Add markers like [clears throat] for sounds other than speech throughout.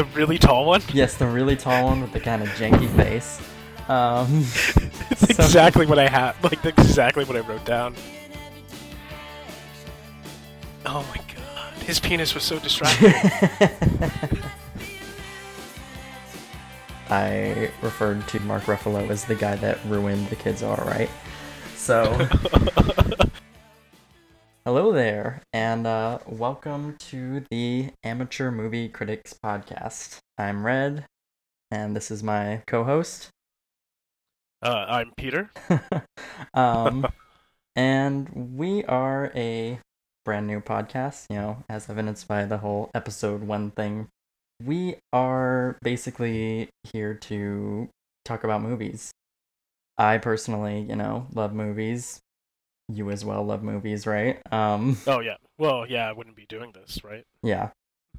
The really tall one? Yes, the really tall one with the kind of janky face. Um, [laughs] it's [laughs] so- exactly what I had. Like exactly what I wrote down. Oh my god, his penis was so distracting. [laughs] I referred to Mark Ruffalo as the guy that ruined the kids all right. So, welcome to the Amateur Movie Critics Podcast. I'm Red, and this is my co-host. uh, I'm Peter. [laughs] um, [laughs] and we are a brand new podcast, you know, as evidenced by the whole episode one thing. We are basically here to talk about movies. I personally, you know, love movies. You as well love movies, right? Um, Oh yeah. Well, yeah, I wouldn't be doing this, right? yeah.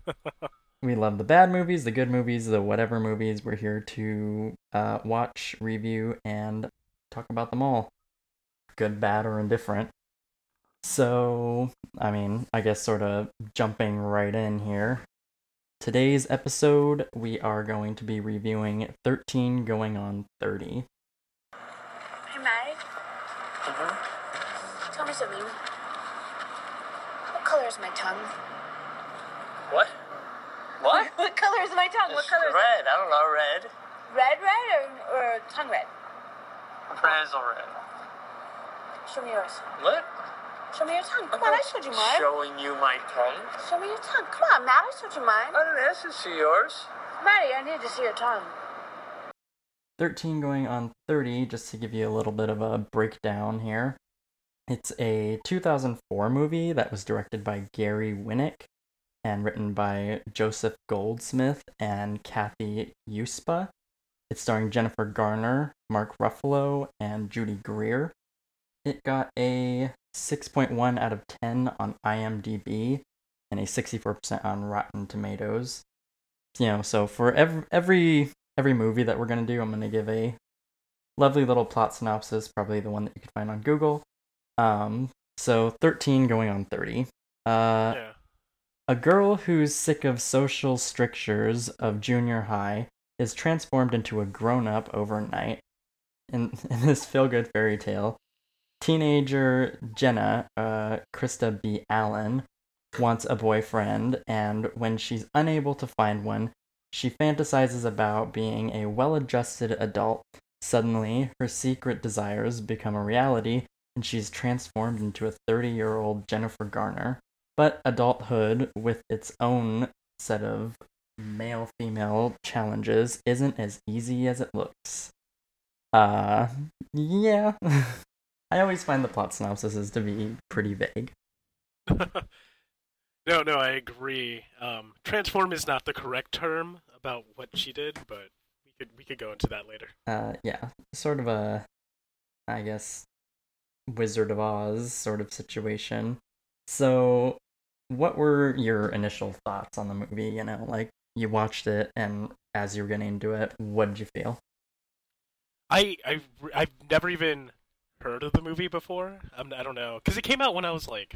[laughs] we love the bad movies, the good movies, the whatever movies. We're here to uh, watch, review, and talk about them all. Good, bad, or indifferent. So, I mean, I guess sort of jumping right in here. Today's episode, we are going to be reviewing 13 going on 30. Are you married? Tell. What color is my tongue? What? What? [laughs] What color is my tongue? What color is red. I don't know. Red. Red, red, or, or tongue red? Red all red. Show me yours. What? Show me your tongue. Come on, I showed you mine. Showing you my tongue? Show me your tongue. Come on, Matt, I showed you mine. I didn't ask to see yours. Maddie, I need to see your tongue. 13 going on 30, just to give you a little bit of a breakdown here. It's a 2004 movie that was directed by Gary Winick and written by Joseph Goldsmith and Cathy Yuspa. It's starring Jennifer Garner, Mark Ruffalo, and Judy Greer. It got a 6.1 out of 10 on IMDb and a 64% on Rotten Tomatoes. You know, so for every every every movie that we're going to do, I'm going to give a lovely little plot synopsis, probably the one that you can find on Google. Um, so 13 going on 30. Uh, yeah. a girl who's sick of social strictures of junior high is transformed into a grown up overnight. In, in [laughs] this feel good fairy tale, teenager Jenna, uh, Christa B. Allen, wants a boyfriend, and when she's unable to find one, she fantasizes about being a well adjusted adult. Suddenly, her secret desires become a reality, and she's transformed into a 30 year old Jennifer Garner. But adulthood, with its own set of male female challenges, isn't as easy as it looks. Uh, yeah. [laughs] I always find the plot synopsises to be pretty vague. [laughs] no, no, I agree. Um, transform is not the correct term about what she did, but we could we could go into that later. Uh, yeah, sort of a, I guess, Wizard of Oz sort of situation. So, what were your initial thoughts on the movie? You know, like you watched it, and as you were getting into it, what did you feel? I I I've never even heard of the movie before. I'm, I don't know because it came out when I was like,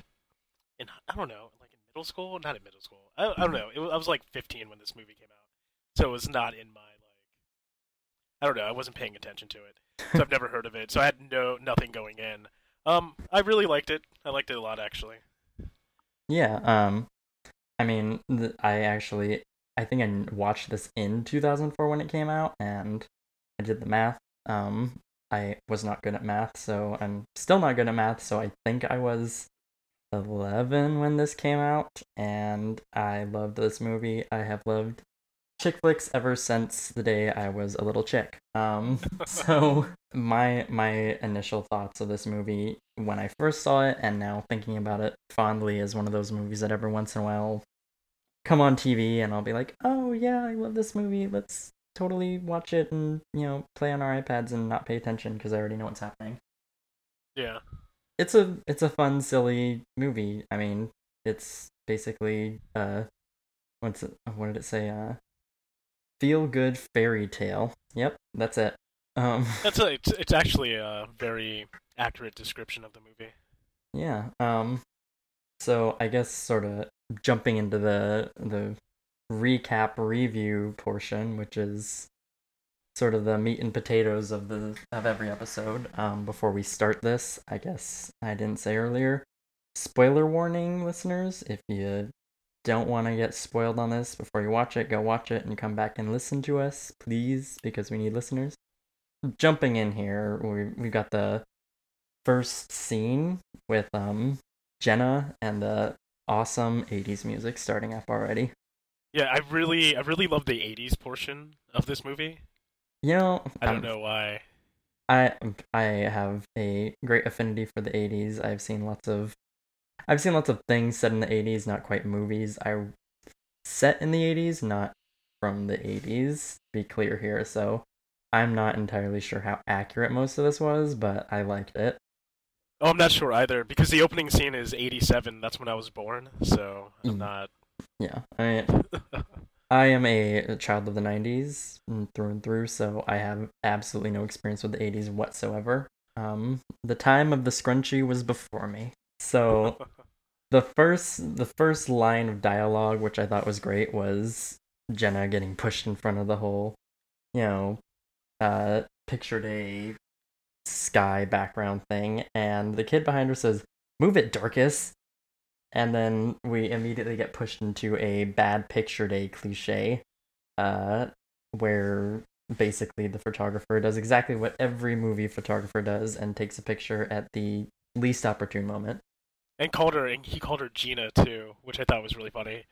in I don't know, like in middle school, not in middle school. I, I don't know. It I was like 15 when this movie came out, so it was not in my like. I don't know. I wasn't paying attention to it, so I've never heard of it. So I had no nothing going in. Um, I really liked it. I liked it a lot actually. Yeah, um, I mean, I actually, I think I watched this in 2004 when it came out, and I did the math. Um, I was not good at math, so I'm still not good at math, so I think I was 11 when this came out, and I loved this movie. I have loved chick flicks ever since the day I was a little chick. Um, [laughs] so my my initial thoughts of this movie when I first saw it, and now thinking about it fondly, is one of those movies that every once in a while come on TV, and I'll be like, oh yeah, I love this movie. Let's totally watch it and you know play on our iPads and not pay attention because I already know what's happening. Yeah. It's a it's a fun, silly movie. I mean, it's basically uh, what's it? What did it say? Uh, feel good fairy tale. Yep, that's it. Um, That's a, it's, it's actually a very accurate description of the movie. yeah. Um, so I guess sort of jumping into the the recap review portion, which is sort of the meat and potatoes of the of every episode. Um, before we start this, I guess I didn't say earlier. Spoiler warning, listeners. If you don't want to get spoiled on this before you watch it, go watch it and come back and listen to us, please, because we need listeners. Jumping in here, we we got the first scene with um Jenna and the awesome 80s music starting up already. Yeah, I really, I really love the '80s portion of this movie. You know, I don't I'm- know why. I I have a great affinity for the 80s. I've seen lots of I've seen lots of things set in the 80s, not quite movies. I set in the 80s, not from the 80s. Be clear here. So, I'm not entirely sure how accurate most of this was, but I liked it. Oh, I'm not sure either because the opening scene is '87. That's when I was born, so I'm Mm. not. Yeah. I I am a child of the 90s mm, through and through, so I have absolutely no experience with the 80s whatsoever. Um, the time of the scrunchie was before me. So, [laughs] the first the first line of dialogue which i thought was great was jenna getting pushed in front of the whole you know uh pictured a sky background thing. And the kid behind her says move it dorcas. And then we immediately get pushed into a bad picture day cliche uh where basically the photographer does exactly what every movie photographer does and takes a picture at the least opportune moment and called her, and he called her Gina too, which I thought was really funny.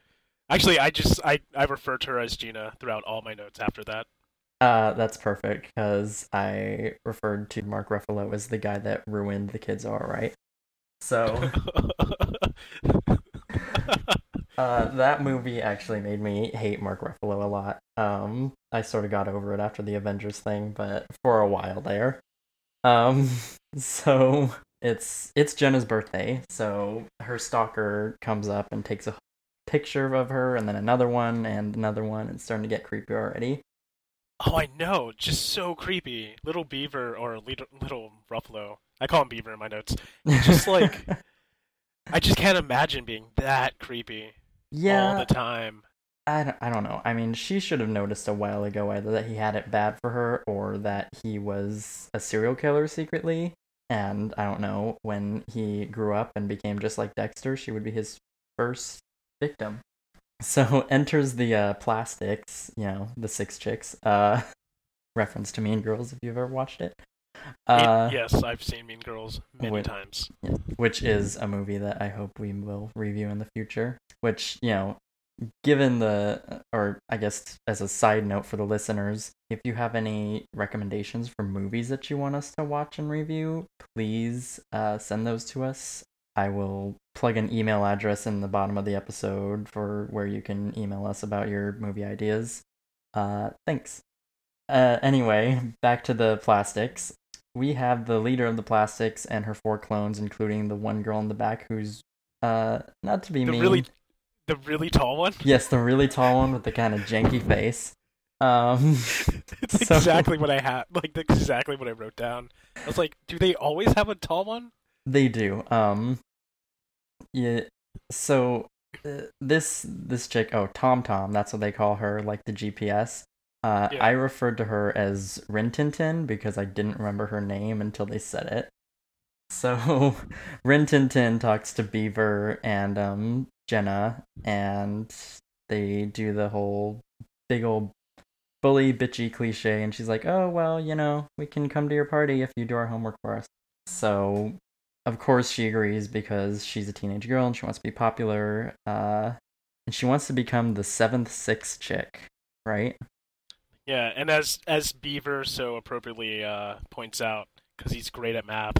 Actually, I just I I refer to her as Gina throughout all my notes after that. Uh, that's perfect because I referred to Mark Ruffalo as the guy that ruined the kids all right. So, [laughs] uh, that movie actually made me hate Mark Ruffalo a lot. Um, I sort of got over it after the Avengers thing, but for a while there. Um, [laughs] so it's it's Jenna's birthday, so her stalker comes up and takes a picture of her, and then another one, and another one. It's starting to get creepy already. oh, I know, just so creepy. Little Beaver or little, little Ruffalo. I call him Beaver in my notes. Just like [laughs] I just can't imagine being that creepy yeah, all the time. I don't, I don't know. I mean, she should have noticed a while ago either that he had it bad for her or that he was a serial killer secretly. And I don't know, when he grew up and became just like Dexter, she would be his first victim. So [laughs] enters the uh, plastics, you know, the six chicks. Uh, [laughs] reference to Mean Girls if you've ever watched it. Uh, It- yes, I've seen Mean Girls many wait. times. yeah, which is a movie that I hope we will review in the future. Which, you know, given the, or I guess as a side note for the listeners, if you have any recommendations for movies that you want us to watch and review, please uh, send those to us. I will plug an email address in the bottom of the episode for where you can email us about your movie ideas. Uh, thanks. Uh, anyway, back to the plastics we have the leader of the plastics and her four clones, including the one girl in the back who's uh not to be The mean. really, the really tall one. [laughs] Yes, the really tall one with the kind of janky face. Um [laughs] it's So- exactly what I had. Like that's exactly what I wrote down. I was like, do they always have a tall one? they do. Um yeah so uh, this this chick, oh, Tom Tom, that's what they call her, like the GPS. Uh, Yeah. I referred to her as Rin Tin Tin because I didn't remember her name until they said it. So [laughs] Rin Tin Tin talks to Beaver and um Jenna, and they do the whole big old bully bitchy cliche, and she's like, "Oh well, you know, we can come to your party if you do our homework for us." So of course she agrees because she's a teenage girl and she wants to be popular. Uh, and she wants to become the seventh six chick, right? Yeah, and as as Beaver so appropriately uh, points out, because he's great at math,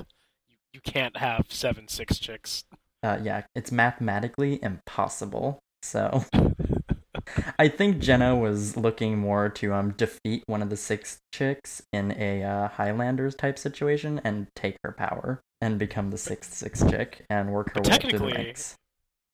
you, you can't have seven six chicks. Uh, yeah, it's mathematically impossible. So [laughs] I think Jenna was looking more to um defeat one of the six chicks in a uh, Highlanders type situation and take her power and become the sixth six chick and work her way up through the ranks.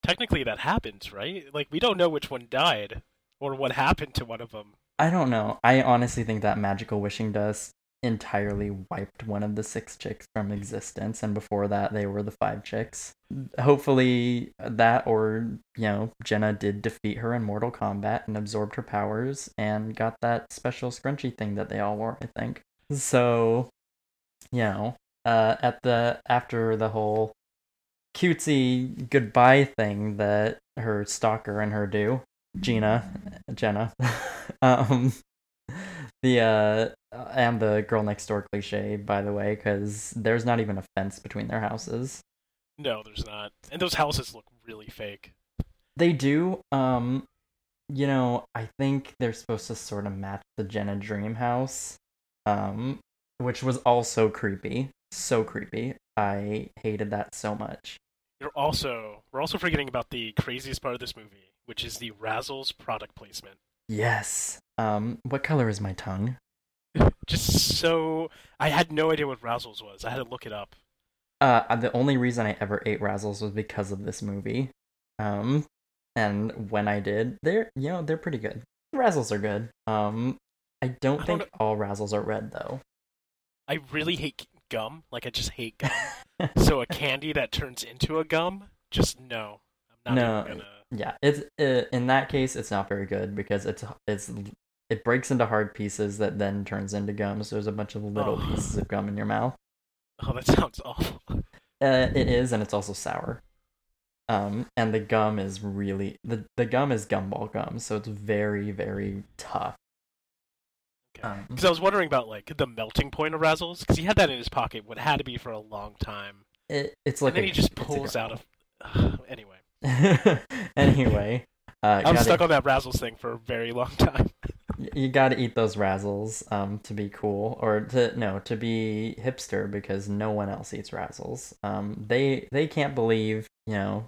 Technically, that happens, right? Like we don't know which one died or what happened to one of them. I don't know. I honestly think that magical wishing dust entirely wiped one of the six chicks from existence, and before that, they were the five chicks. Hopefully, that or, you know, Jenna did defeat her in Mortal Kombat and absorbed her powers and got that special scrunchy thing that they all wore, I think. So, you know, uh, at the after the whole cutesy goodbye thing that her stalker and her do, Gina, Jenna, [laughs] um, the uh, and the girl next door cliche, by the way, because there's not even a fence between their houses. No, there's not. And those houses look really fake. They do. Um, you know, I think they're supposed to sort of match the Jenna Dream house, um, which was also creepy. So creepy. I hated that so much. You're also we're also forgetting about the craziest part of this movie, which is the Razzles product placement. Yes. Um, what color is my tongue? [laughs] Just so I had no idea what Razzles was. I had to look it up. Uh, the only reason I ever ate Razzles was because of this movie. Um, and when I did, they're you know they're pretty good. Razzles are good. Um, I don't I think don't all Razzles are red though. I really hate gum. Like I just hate gum. [laughs] so a candy that turns into a gum, just no. I'm not No, even gonna. Yeah, it's uh, in that case it's not very good because it's it's it breaks into hard pieces that then turns into gum. So there's a bunch of little Oh. pieces of gum in your mouth. [laughs] Oh, that sounds awful. Uh, it is, and it's also sour. Um, and the gum is really the the gum is gumball gum, so it's very very tough. Okay. Um, Because I was wondering about like the melting point of Razzles, because he had that in his pocket. What had to be for a long time, it, it's like and then a- he just pulls out of. [sighs] anyway, [laughs] anyway, uh, I'm gotta- stuck on that Razzles thing for a very long time. [laughs] You got to eat those razzles um to be cool or to no to be hipster because no one else eats razzles. Um they they can't believe you know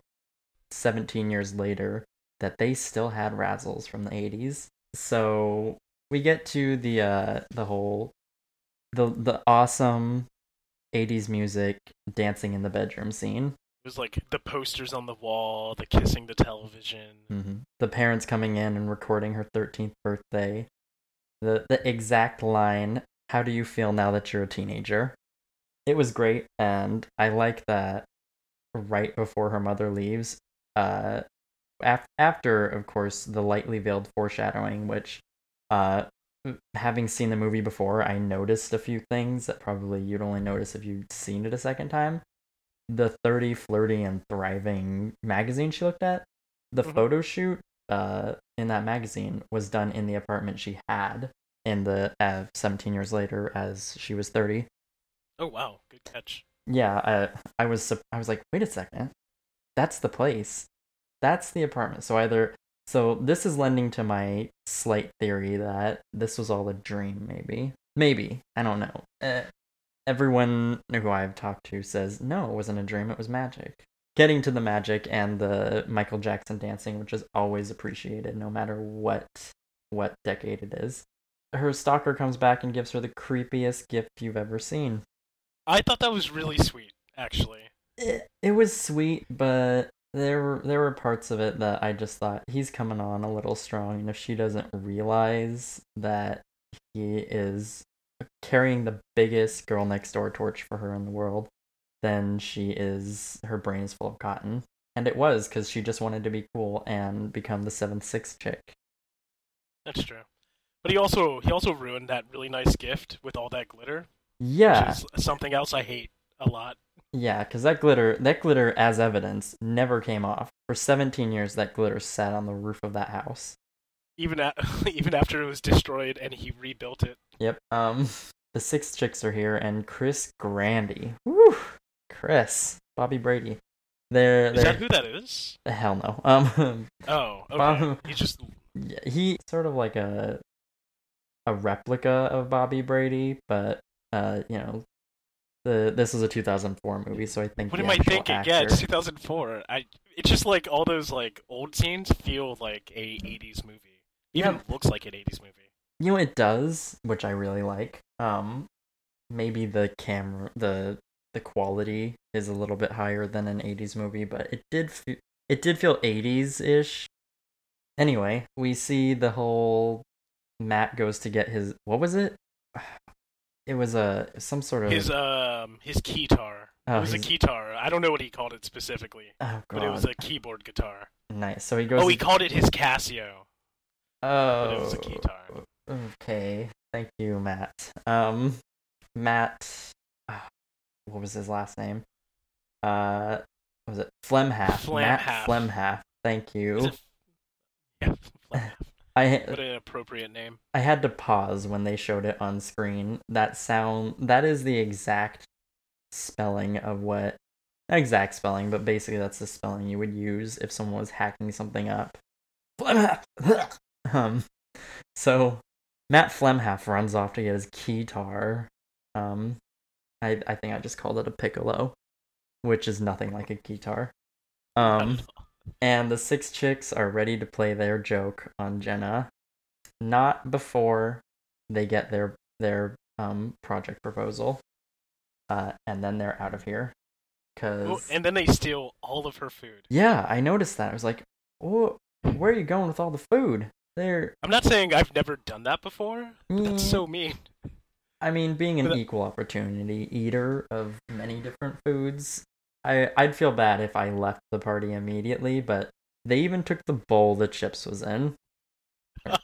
17 years later that they still had razzles from the 80s so we get to the uh the whole the the awesome 80s music dancing in the bedroom scene It was like the posters on the wall, the kissing the television. hmm The parents coming in and recording her 13th birthday. The the exact line, "How do you feel now that you're a teenager?" It was great and I like that right before her mother leaves, uh af- after of course the lightly veiled foreshadowing which uh having seen the movie before, I noticed a few things that probably you'd only notice if you'd seen it a second time. The 30 flirty and thriving magazine she looked at, the Mhm. photo shoot uh in that magazine was done in the apartment she had in the uh, 17 years later as she was 30 Oh wow, good catch. yeah uh, i was i was like wait a second. That's the place. That's the apartment. So either so this is lending to my slight theory that this was all a dream maybe. Maybe. I don't know. Uh, everyone who i've talked to says no it wasn't a dream it was magic getting to the magic and the michael jackson dancing which is always appreciated no matter what what decade it is her stalker comes back and gives her the creepiest gift you've ever seen I thought that was really sweet, actually. it, it was sweet, but there were there were parts of it that I just thought he's coming on a little strong, and if she doesn't realize that he is carrying the biggest girl next door torch for her in the world, then she is her brain is full of cotton. And it was because she just wanted to be cool and become the seventh six chick. That's true. But he also he also ruined that really nice gift with all that glitter, Yeah, which is something else I hate a lot. yeah, because that glitter, that glitter, as evidence, never came off. For seventeen years, that glitter sat on the roof of that house. Even at, [laughs] even after it was destroyed and he rebuilt it. Yep. Um, [laughs] the six chicks are here, and Chris Grandy. Woo, Chris, Bobby Brady. They're Is they're that who that is? hell no. [laughs] Um, Oh, okay. [laughs] Bob- He's just yeah, he sort of like a a replica of Bobby Brady, but uh, you know, the this is a 2004 movie, so I think What am I thinking? Actor, Yeah, it's 2004. I it's just like all those like old scenes feel like a 80s movie. Even Yeah. looks like an 80s movie. You know it does, which I really like. Um, maybe the camera, the the quality is a little bit higher than an 80s movie, but it did fe- it did feel 80s ish. Anyway, we see the whole Matt goes to get his what was it? [sighs] it was a some sort of His um his keytar. Oh, it was a his- keytar. I don't know what he called it specifically, oh but it was a keyboard guitar. nice. So he goes. Oh, he called it his Casio. oh, but it was a keytar. Okay, thank you, Matt. Um, Matt, ah, what was his last name? Uh, was it Flamhaff? Matt Flamhaff. Flamhaff. Thank you. it- Yeah, Flamhaff. [laughs] I what an appropriate name. I had to pause when they showed it on screen. That sound that is the exact spelling of what exact spelling, but basically that's the spelling you would use if someone was hacking something up. Flamhaff. [laughs] um so Matt Flamhaff runs off to get his keytar. Um I I think I just called it a piccolo, which is nothing like a guitar. Um and the six chicks are ready to play their joke on Jenna, not before they get their their um project proposal, uh, and then they're out of here. Cause Well, and then they steal all of her food. yeah, I noticed that. I was like, "Oh, where are you going with all the food?" I'm not saying I've never done that before, but that's Mm. so mean. I mean, being an But- equal opportunity eater of many different foods, I I'd feel bad if I left the party immediately, but they even took the bowl the chips was in. [laughs]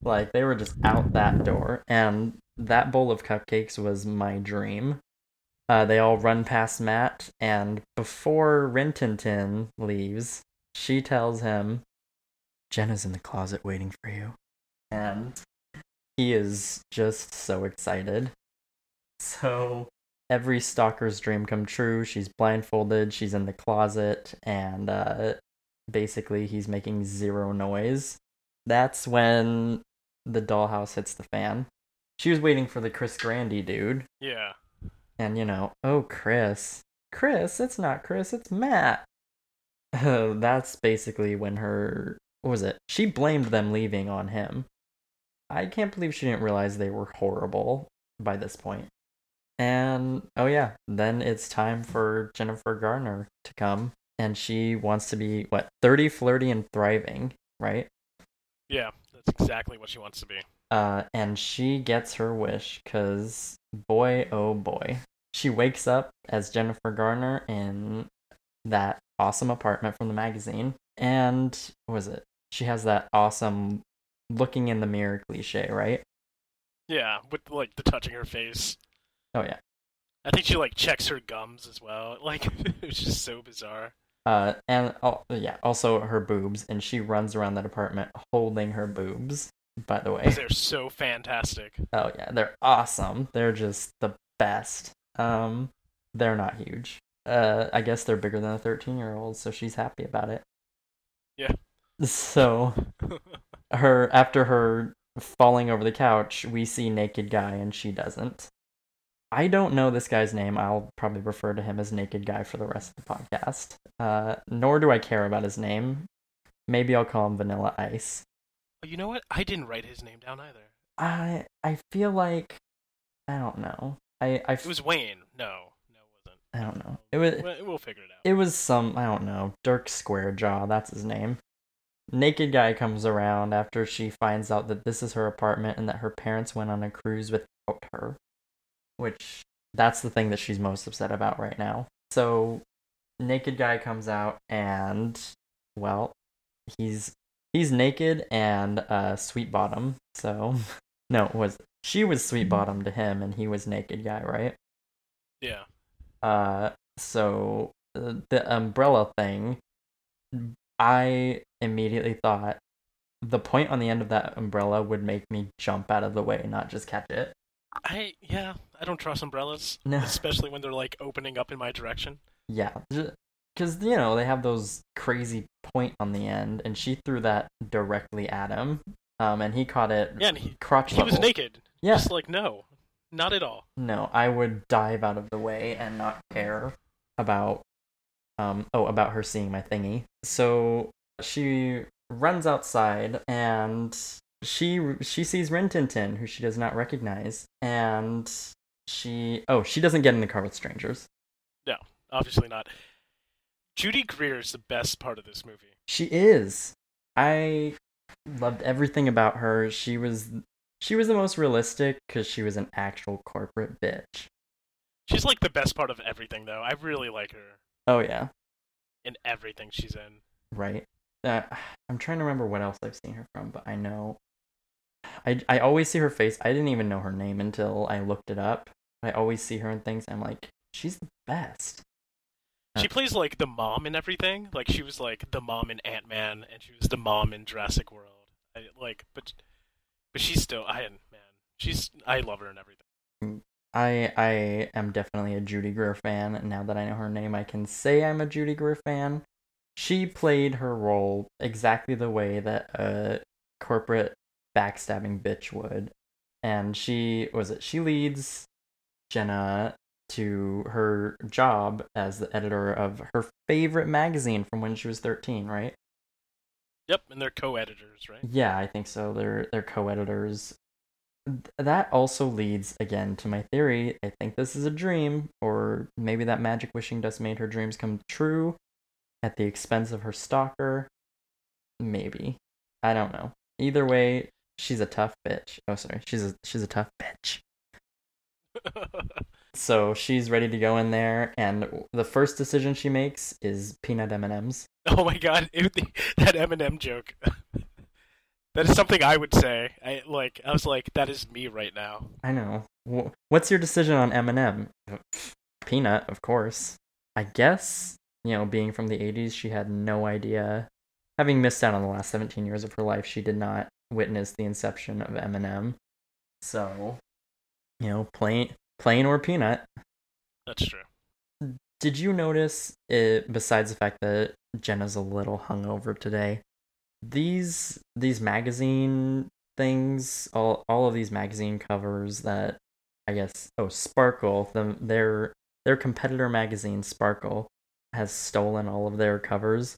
Like they were just out that door, and that bowl of cupcakes was my dream. Uh, they all run past Matt, and before Rintintin leaves, she tells him, "Jenna's in the closet waiting for you," and he is just so excited. So every stalker's dream come true. She's blindfolded. She's in the closet, and uh, basically he's making zero noise. That's when the dollhouse hits the fan. She was waiting for the Chris Grandy dude, Yeah. and you know, oh Chris, Chris, it's not Chris, it's Matt. [laughs] That's basically when her what was it? She blamed them leaving on him. I can't believe she didn't realize they were horrible by this point. And oh yeah, then it's time for Jennifer Garner to come, and she wants to be what thirty, flirty, and thriving, right? Yeah, that's exactly what she wants to be. Uh, and she gets her wish because boy, oh boy, she wakes up as Jennifer Garner in that awesome apartment from the magazine, and what was it? She has that awesome looking in the mirror cliche, right? Yeah, with like the touching her face. Oh yeah. I think she like checks her gums as well. [laughs] Like it's just so bizarre. Uh, and al- yeah, also her boobs, and she runs around that apartment holding her boobs. By the way, they're so fantastic. Oh yeah, they're awesome. They're just the best. Um, they're not huge. Uh, I guess they're bigger than a thirteen-year-old, so she's happy about it. Yeah. So her after her falling over the couch, we see naked guy, and she doesn't. I don't know this guy's name. I'll probably refer to him as Naked Guy for the rest of the podcast. Uh, nor do I care about his name. Maybe I'll call him Vanilla Ice. you know what? I didn't write his name down either. I I feel like I don't know. I I It was Wayne. No, no, it wasn't. I don't know. It was We'll, we'll figure it out. it was some I don't know. Dirk Squarejaw, that's his name. Naked guy comes around after she finds out that this is her apartment and that her parents went on a cruise without her. Which that's the thing that she's most upset about right now. So naked guy comes out and well, he's he's naked and uh sweet bottom. So [laughs] no, it was she was sweet bottom to him and he was naked guy, right? yeah. Uh, so uh, the umbrella thing, I immediately thought the point on the end of that umbrella would make me jump out of the way, not just catch it. I yeah. I don't trust umbrellas, No. [laughs] especially when they're like opening up in my direction. Yeah, because you know they have those crazy point on the end, and she threw that directly at him. Um, and he caught it Yeah, and he crotch he was naked. Yeah. Just like no, not at all. No, I would dive out of the way and not care about um oh about her seeing my thingy. So she runs outside and she she sees Rin Tin Tin, who she does not recognize, and she oh she doesn't get in the car with strangers. No, obviously not. Judy Greer is the best part of this movie. She is. I loved everything about her. She was she was the most realistic because she was an actual corporate bitch. She's like the best part of everything, though. I really like her Oh yeah, in everything she's in. right. Uh, [sighs] I'm trying to remember what else I've seen her from, but I know. I I always see her face. I didn't even know her name until I looked it up. I always see her in things. I'm like, she's the best. She Uh, plays like the mom in everything. Like she was like the mom in Ant Man, and she was the mom in Jurassic World. I, like, but but she's still I man. She's I love her and everything. I I am definitely a Judy Greer fan. and Now that I know her name, I can say I'm a Judy Greer fan. She played her role exactly the way that a corporate backstabbing bitch would. And she was it she leads Jenna to her job as the editor of her favorite magazine from when she was 13, right? Yep, and they're co-editors, right? Yeah, I think so. They're they're co-editors. Th- That also leads again to my theory. I think this is a dream, or maybe that magic wishing dust made her dreams come true at the expense of her stalker. Maybe. I don't know. Either way, she's a tough bitch. Oh, sorry. She's a she's a tough bitch. [laughs] So she's ready to go in there, and the first decision she makes is peanut M and M's. oh my god, it, [laughs] that Eminem joke. [laughs] that is something I would say. I like. I was like, that is me right now. I know. What's your decision on M and M? Peanut, of course. I guess, you know, being from the 80s, she had no idea. Having missed out on the last 17 years of her life, she did not witness the inception of Eminem. So, you know, plain, plain or peanut. That's true. Did you notice, it, besides the fact that Jenna's a little hungover today, these these magazine things, all all of these magazine covers that I guess oh Sparkle, the, their their competitor magazine Sparkle has stolen all of their covers.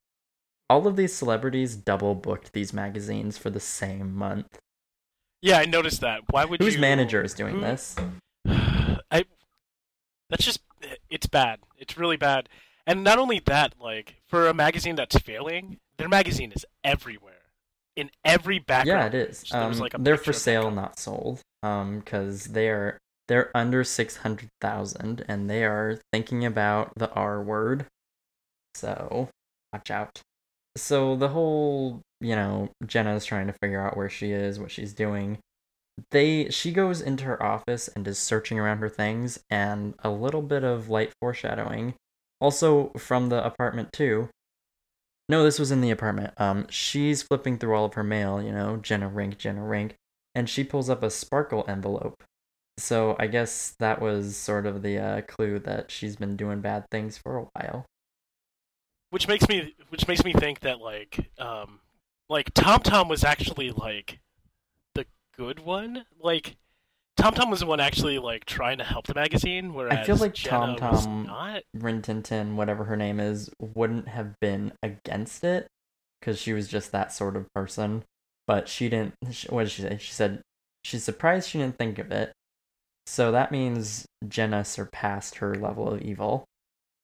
All of these celebrities double booked these magazines for the same month. Yeah, I noticed that. Why would Whose you? manager is doing who- this? [sighs] I. That's just. It's bad. It's really bad. And not only that, like for a magazine that's failing, their magazine is everywhere, in every background. Yeah, it is. Um, like, they're for sale, not sold. Um, because they're they're under six hundred thousand, and they are thinking about the R word. So watch out. So the whole, you know, Jenna's trying to figure out where she is, what she's doing. They she goes into her office and is searching around her things, and a little bit of light foreshadowing. Also from the apartment too. No, this was in the apartment. Um, she's flipping through all of her mail, you know, Jenna Rink, Jenna Rink, and she pulls up a sparkle envelope. So I guess that was sort of the uh, clue that she's been doing bad things for a while. Which makes me which makes me think that like um like Tom Tom was actually like the good one. Like Tom Tom was the one actually like trying to help the magazine, whereas I feel like Tom Tom- not. Rin Tin Tin, whatever her name is, wouldn't have been against it because she was just that sort of person. But she didn't. What did she say? She said she's surprised she didn't think of it. So that means Jenna surpassed her level of evil.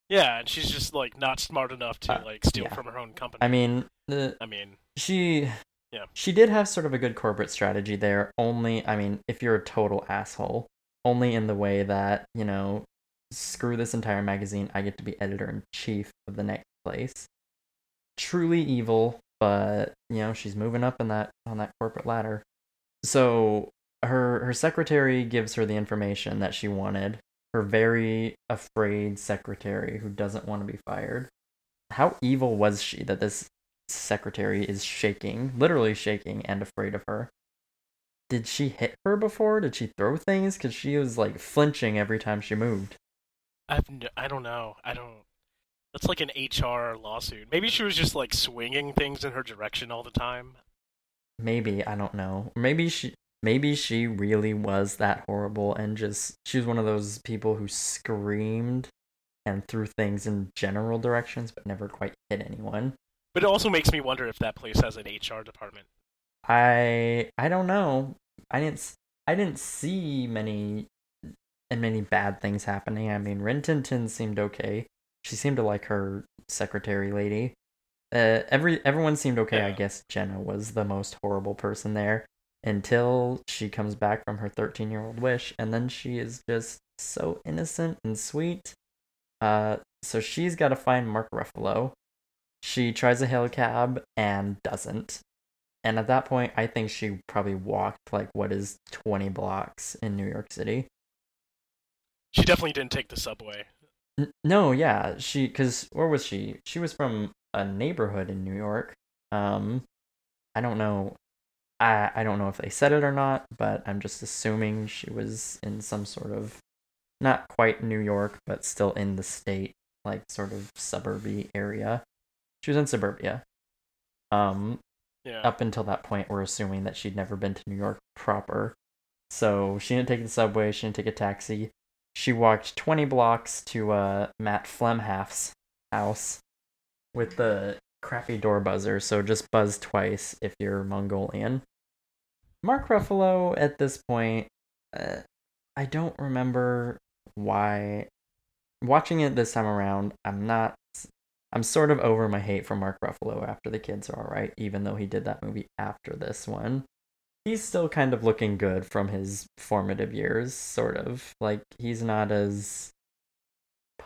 Yeah, and she's just like not smart enough to Uh, like steal yeah. from her own company. I mean, the, I mean, she Yeah. she did have sort of a good corporate strategy there only i mean if you're a total asshole only in the way that you know screw this entire magazine i get to be editor in chief of the next place truly evil but you know she's moving up in that on that corporate ladder so her her secretary gives her the information that she wanted her very afraid secretary who doesn't want to be fired how evil was she that this secretary is shaking, literally shaking and afraid of her. Did she hit her before? Did she throw things? Because she was like flinching every time she moved. I've n- I don't know. I don't. That's like an HR lawsuit. Maybe she was just like swinging things in her direction all the time. Maybe, I don't know. Maybe she maybe she really was that horrible and just she was one of those people who screamed and threw things in general directions but never quite hit anyone. But it also makes me wonder if that place has an HR department. I I don't know. I didn't s- I didn't see many and many bad things happening. I mean, Rin Tin Tin seemed okay. She seemed to like her secretary lady. Uh, every everyone seemed okay. I guess Jenna was the most horrible person there. Until she comes back from her 13 year old wish, and then she is just so innocent and sweet. Uh, so she's got to find Mark Ruffalo. She tries a hail cab and doesn't. And at that point, I think she probably walked like what is 20 blocks in New York City. She definitely didn't take the subway. N- no, yeah, she because where was she? She was from a neighborhood in New York. Um, I don't know. I I don't know if they said it or not, but I'm just assuming she was in some sort of not quite New York, but still in the state, like sort of suburby area. She was in suburbia. Um, Yeah. up until that point, we're assuming that she'd never been to New York proper. So she didn't take the subway, she didn't take a taxi. She walked 20 blocks to uh, Matt Flamhaff's house with the crappy door buzzer, so just buzz twice if you're Mongolian. Mark Ruffalo, at this point, uh, I don't remember why. Watching it this time around, I'm not I'm sort of over my hate for Mark Ruffalo after the kids are alright, even though he did that movie after this one. He's still kind of looking good from his formative years, sort of. Like he's not as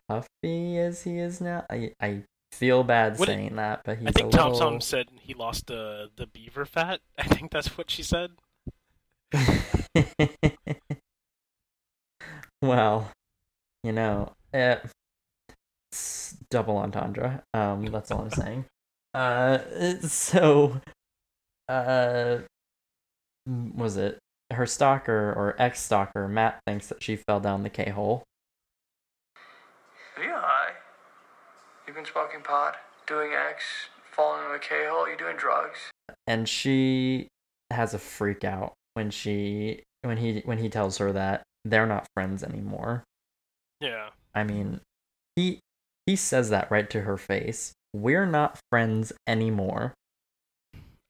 puffy as he is now. I I feel bad What did- saying that, but he's I think a Tom little... Tom said he lost the the beaver fat. [laughs] I think that's what she said. [laughs] well, you know, eh, it's double entendre. Um, that's all I'm saying. [laughs] Uh, it- so, uh, m- was it her stalker or ex stalker? Matt thinks that she fell down the K hole. Are you high? You smoking pot, doing X, falling in a K hole? You doing drugs? and she has a freak out when she when he when he tells her that they're not friends anymore. Yeah. I mean, he he says that right to her face. We're not friends anymore.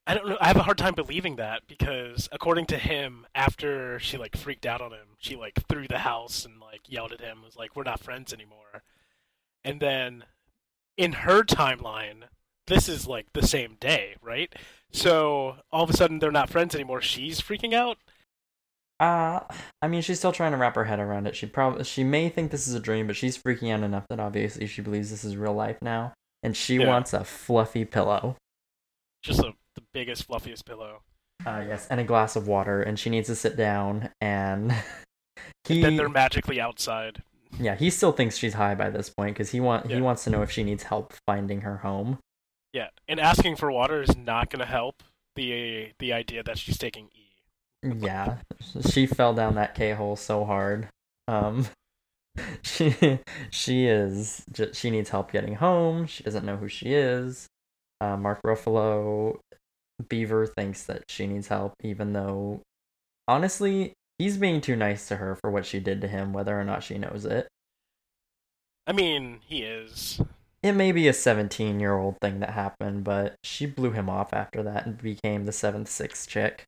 I don't know. I have a hard time believing that because according to him, after she like freaked out on him, she like threw the house and like yelled at him, was like, "We're not friends anymore." And then in her timeline, this is like the same day, right? So all of a sudden they're not friends anymore. She's freaking out. Uh I mean, she's still trying to wrap her head around it. She probably she may think this is a dream, but she's freaking out enough that obviously she believes this is real life now, and she Yeah. wants a fluffy pillow. Just a, the biggest, fluffiest pillow. Uh yes, and a glass of water, and she needs to sit down and [laughs] he Then they're magically outside. Yeah, he still thinks she's high by this point because he want Yeah. he wants to know if she needs help finding her home. Yeah, and asking for water is not going to help the the idea that she's taking E. Yeah, she fell down that K hole so hard. Um, [laughs] she she is she needs help getting home. She doesn't know who she is. Uh, Mark Ruffalo, Beaver thinks that she needs help, even though honestly he's being too nice to her for what she did to him, whether or not she knows it. I mean, he is. It may be a 17 year old thing that happened, but she blew him off after that and became the seventh sixth chick.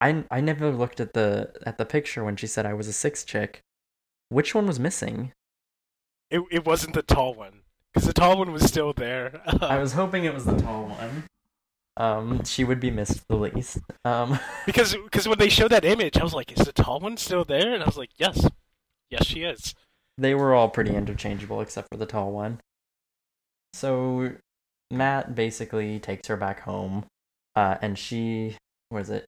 I, I never looked at the at the picture when she said I was a sixth chick. Which one was missing? It it wasn't the tall one because the tall one was still there. I [laughs] was hoping it was the tall one. Um, she would be missed the least. Um, [laughs] because because when they showed that image, I was like, "Is the tall one still there?" And I was like, "Yes, yes, she is." they were all pretty interchangeable except for the tall one. So Matt basically takes her back home, uh, and she was it?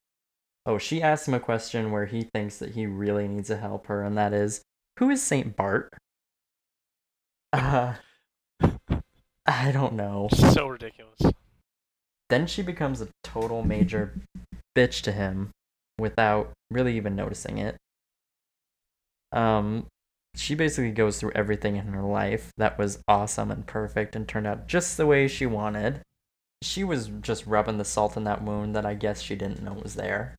Oh, she asks him a question where he thinks that he really needs to help her, and that is, who is Saint Bart? Uh, [laughs] I don't know. So ridiculous. Then she becomes a total major [laughs] bitch to him without really even noticing it. Um, she basically goes through everything in her life that was awesome and perfect and turned out just the way she wanted. She was just rubbing the salt in that wound that I guess she didn't know was there.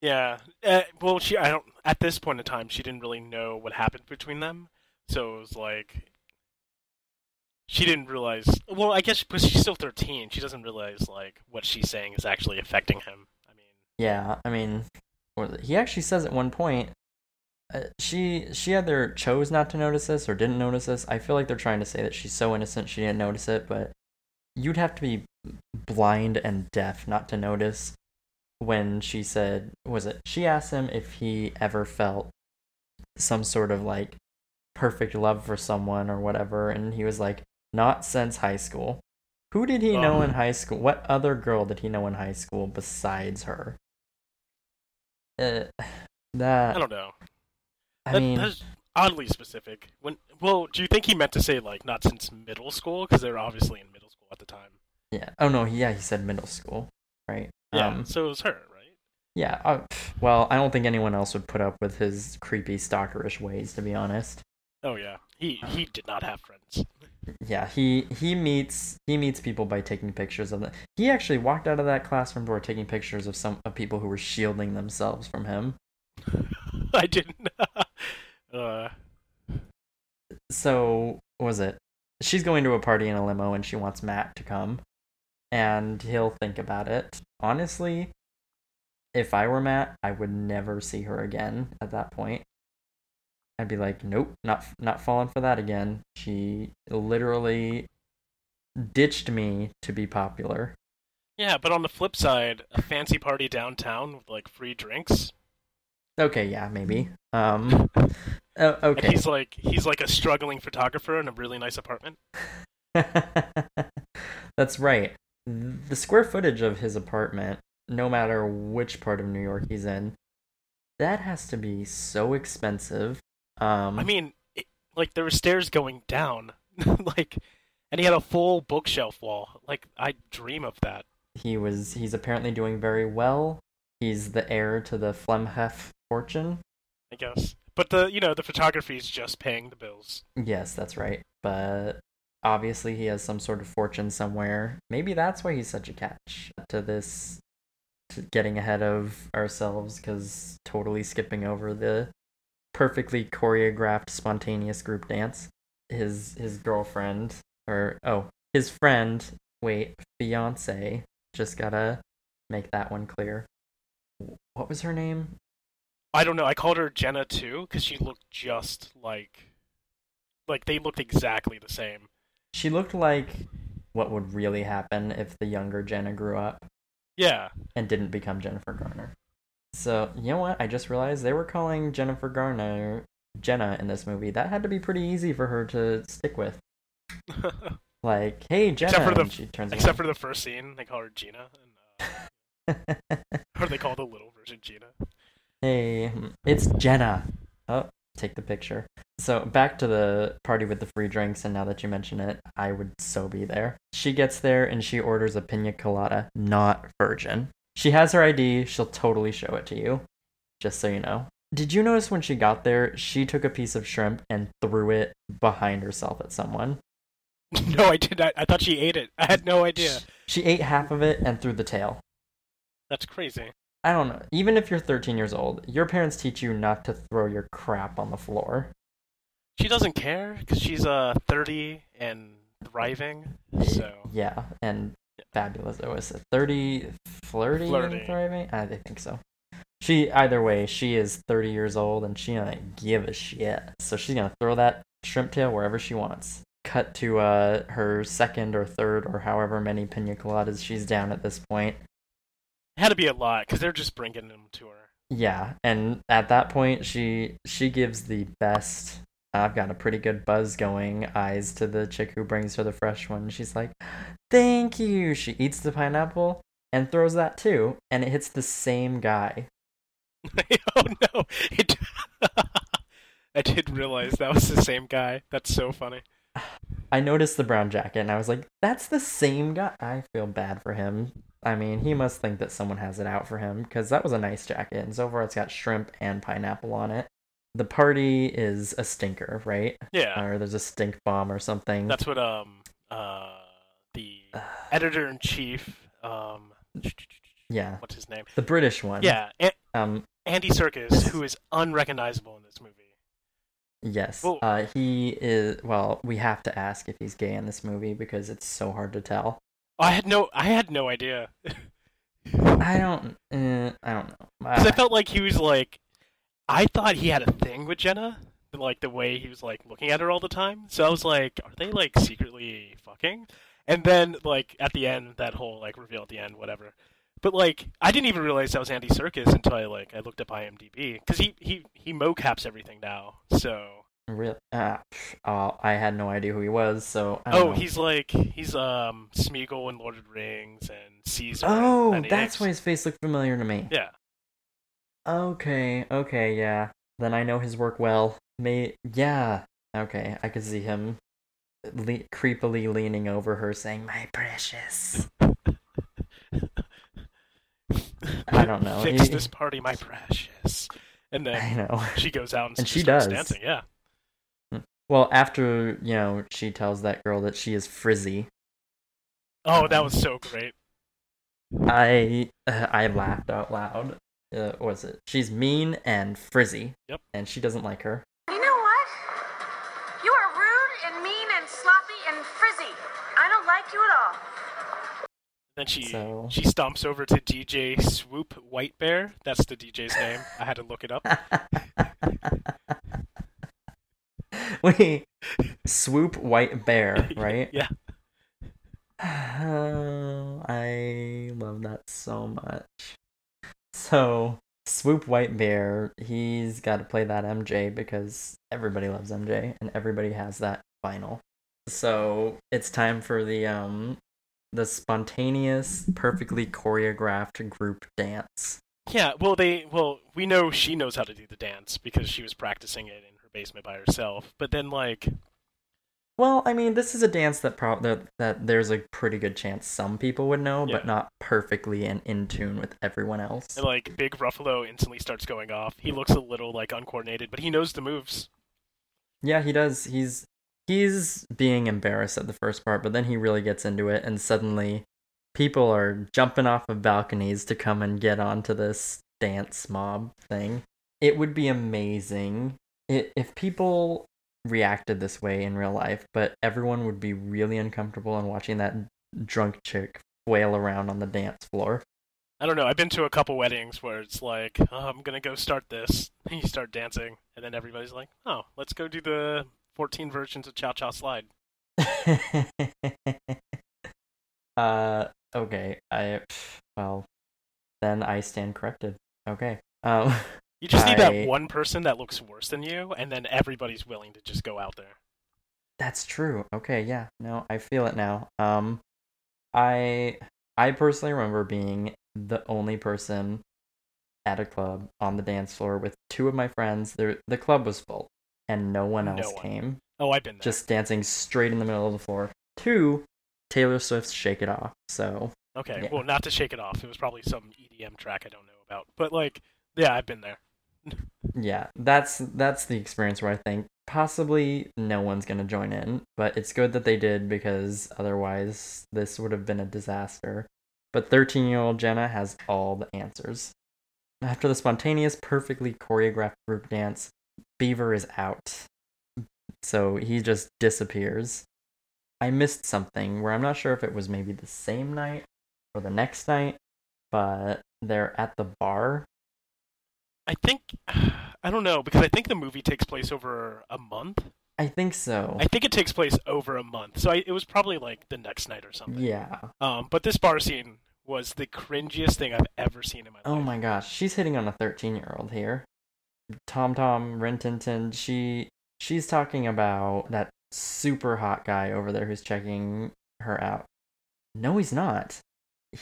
Yeah. Uh, well, she I don't at this point in time she didn't really know what happened between them, so it was like she didn't realize. Well, I guess because she's still thirteen, she doesn't realize like what she's saying is actually affecting him. I mean, Yeah, I mean, he actually says at one point, uh, she she either chose not to notice this or didn't notice this. I feel like they're trying to say that she's so innocent she didn't notice it, but you'd have to be blind and deaf not to notice when she said, was it? She asked him if he ever felt some sort of like perfect love for someone or whatever, and he was like, not since high school. Who did he know Oh. in high school? What other girl did he know in high school besides her? Uh, that I don't know. I That, mean, that's oddly specific. When well, do you think he meant to say like not since middle school? Because they're obviously in middle school at the time. yeah. Oh no, yeah, he said middle school, right? Yeah. Um, so it was her, right? yeah. Uh, well, I don't think anyone else would put up with his creepy stalkerish ways, to be honest. Oh yeah. He he did not have friends. Yeah, he he meets he meets people by taking pictures of them. He actually walked out of that classroom door taking pictures of some of people who were shielding themselves from him. [laughs] I didn't. [laughs] uh, So what was it? She's going to a party in a limo and she wants Matt to come, and he'll think about it. Honestly, if I were Matt, I would never see her again at that point. I'd be like, nope, not not falling for that again. She literally ditched me to be popular. yeah, but on the flip side, a fancy party downtown with like free drinks. Okay, yeah, maybe. [laughs] Um, And okay. he's like he's like a struggling photographer in a really nice apartment. [laughs] That's right. The square footage of his apartment, no matter which part of New York he's in, that has to be so expensive. Um, I mean, it, like there were stairs going down, [laughs] like, and he had a full bookshelf wall. Like I dream of that. he was he's apparently doing very well. He's the heir to the Flamhaff fortune. I guess. But the you know the photography is just paying the bills. Yes, that's right. But obviously he has some sort of fortune somewhere. Maybe that's why he's such a catch to this to getting ahead of ourselves cuz totally skipping over the perfectly choreographed spontaneous group dance. His his girlfriend or oh, his friend, wait, fiance, just got to make that one clear. What was her name? I don't know. I called her Jenna too because she looked just like, like they looked exactly the same. She looked like what would really happen if the younger Jenna grew up. Yeah. and didn't become Jennifer Garner. So, you know what? I just realized they were calling Jennifer Garner Jenna in this movie. That had to be pretty easy for her to stick with. [laughs] Like, hey, Jenna. Except for the- she turns Except for the first scene, they call her Gina, and, uh, [laughs] or they call the little version Gina. hey, it's Jenna. Oh, take the picture. So, back to the party with the free drinks, and now that you mention it, I would so be there. She gets there and she orders a pina colada, not virgin. She has her ID, she'll totally show it to you. Just so you know. Did you notice when she got there, she took a piece of shrimp and threw it behind herself at someone? [laughs] no, I did not. I thought she ate it. I had no idea. She ate half of it and threw the tail. That's crazy. I don't know. Even if you're 13 years old, your parents teach you not to throw your crap on the floor. She doesn't care because she's uh 30 and thriving. So Yeah, and fabulous. Oh, was it 30, flirty, and thriving? I think so. She, either way, she is 30 years old and she doesn't give a shit. So she's gonna throw that shrimp tail wherever she wants. Cut to uh her second or third or however many pina coladas she's down at this point. it had to be a lot because they're just bringing them to her. Yeah, and at that point, she she gives the best. I've got a pretty good buzz going. Eyes to the chick who brings her the fresh one. She's like, "Thank you." She eats the pineapple and throws that too, and it hits the same guy. [laughs] oh no! It... [laughs] I didn't realize that was the same guy. That's so funny. [sighs] I noticed the brown jacket, and I was like, "That's the same guy." I feel bad for him. I mean, he must think that someone has it out for him because that was a nice jacket, and so far it's got shrimp and pineapple on it. The party is a stinker, right? Yeah, Or there's a stink bomb or something. that's what um uh the [sighs] editor in chief um Yeah, what's his name? the British one. Yeah, A- Um. Andy Serkis, who is unrecognizable in this movie. Yes. Well- Uh. He is. Well, we have to ask if he's gay in this movie because it's so hard to tell. I had no, I had no idea. I don't. Uh, I don't know. [laughs] Because I Uh, felt like he was like, I thought he had a thing with Jenna, like the way he was like looking at her all the time. So I was like, are they like secretly fucking? And then like at the end, that whole like reveal at the end, whatever. But like, I didn't even realize that was Andy Serkis until I like I looked up IMDb because he he he mocaps everything now. So Real? Ah, pff, oh, I had no idea who he was. So oh, know. he's like he's um Smeagol in Lord of the Rings and Caesar. oh, 98. that's why his face looked familiar to me. Yeah. Okay, okay, yeah. Then I know his work well. May yeah. Okay, I could see him uh, le- creepily leaning over her, saying, "My precious." I don't know. [laughs] Fix He- this party, my precious. And I then know. she goes out and, And she does. dancing. Yeah. Mm, well, after you know, she tells that girl that she is frizzy. Oh, that was so great. I uh, I laughed out loud. Uh, what was it? She's mean and frizzy. Yep. And she doesn't like her. You know what? You are rude and mean and sloppy and frizzy. I don't like you at all. Then she So- she stomps over to DJ Swoop White Bear. That's the DJ's name. I had to look it up. [laughs] Wait, swoop white bear, [laughs] right? yeah. Oh, [sighs] I love that so much. So, Swoop White Bear, he's got to play that MJ because everybody loves MJ and everybody has that vinyl. So, it's time for the um the spontaneous, perfectly choreographed group dance. Yeah, well they well, we know she knows how to do the dance because she was practicing it in her basement by herself. But then like Well, I mean, this is a dance that pro- that, that there's a pretty good chance some people would know, but not perfectly and in tune with everyone else. and, like Big Ruffalo instantly starts going off. He looks a little like uncoordinated, but he knows the moves. Yeah, he does. He's he's being embarrassed at the first part, but then he really gets into it and suddenly people are jumping off of balconies to come and get onto this dance mob thing. It would be amazing if people reacted this way in real life, but everyone would be really uncomfortable in watching that drunk chick flail around on the dance floor. I don't know. I've been to a couple weddings where it's like, oh, I'm gonna go start this. And [laughs] you start dancing, and then everybody's like, oh, let's go do the 14 versions of Cha Cha Slide. [laughs] uh okay i well then i stand corrected okay um [laughs] You just need I- that one person that looks worse than you, and then everybody's willing to just go out there. that's true okay yeah no i feel it now um i i personally remember being the only person at a club on the dance floor with two of my friends the the club was full and no one No else one. came Oh, I've been there. just dancing straight in the middle of the floor two taylor swift's shake it off so Okay, Yeah. well, not to shake it off. It was probably some EDM track I don't know about. But like, yeah, I've been there. [laughs] yeah that's that's the experience where i think possibly no one's gonna join in but it's good that they did because otherwise this would have been a disaster. But 13 year old jenna has all the answers. After the spontaneous perfectly choreographed group dance beaver is out. So he just disappears. I missed something where i'm not sure if it was maybe the same night or the next night but they're at the bar I think [sighs] I don't know because I think the movie takes place over a month. i think so I think it takes place over a month, so I, it was probably like the next night or something. yeah Um, but this bar scene was the cringiest thing I've ever seen in my life. Oh my gosh, she's hitting on a 13 year old here. Tom Tom Rintintin, she she's talking about that super hot guy over there who's checking her out. No, he's not.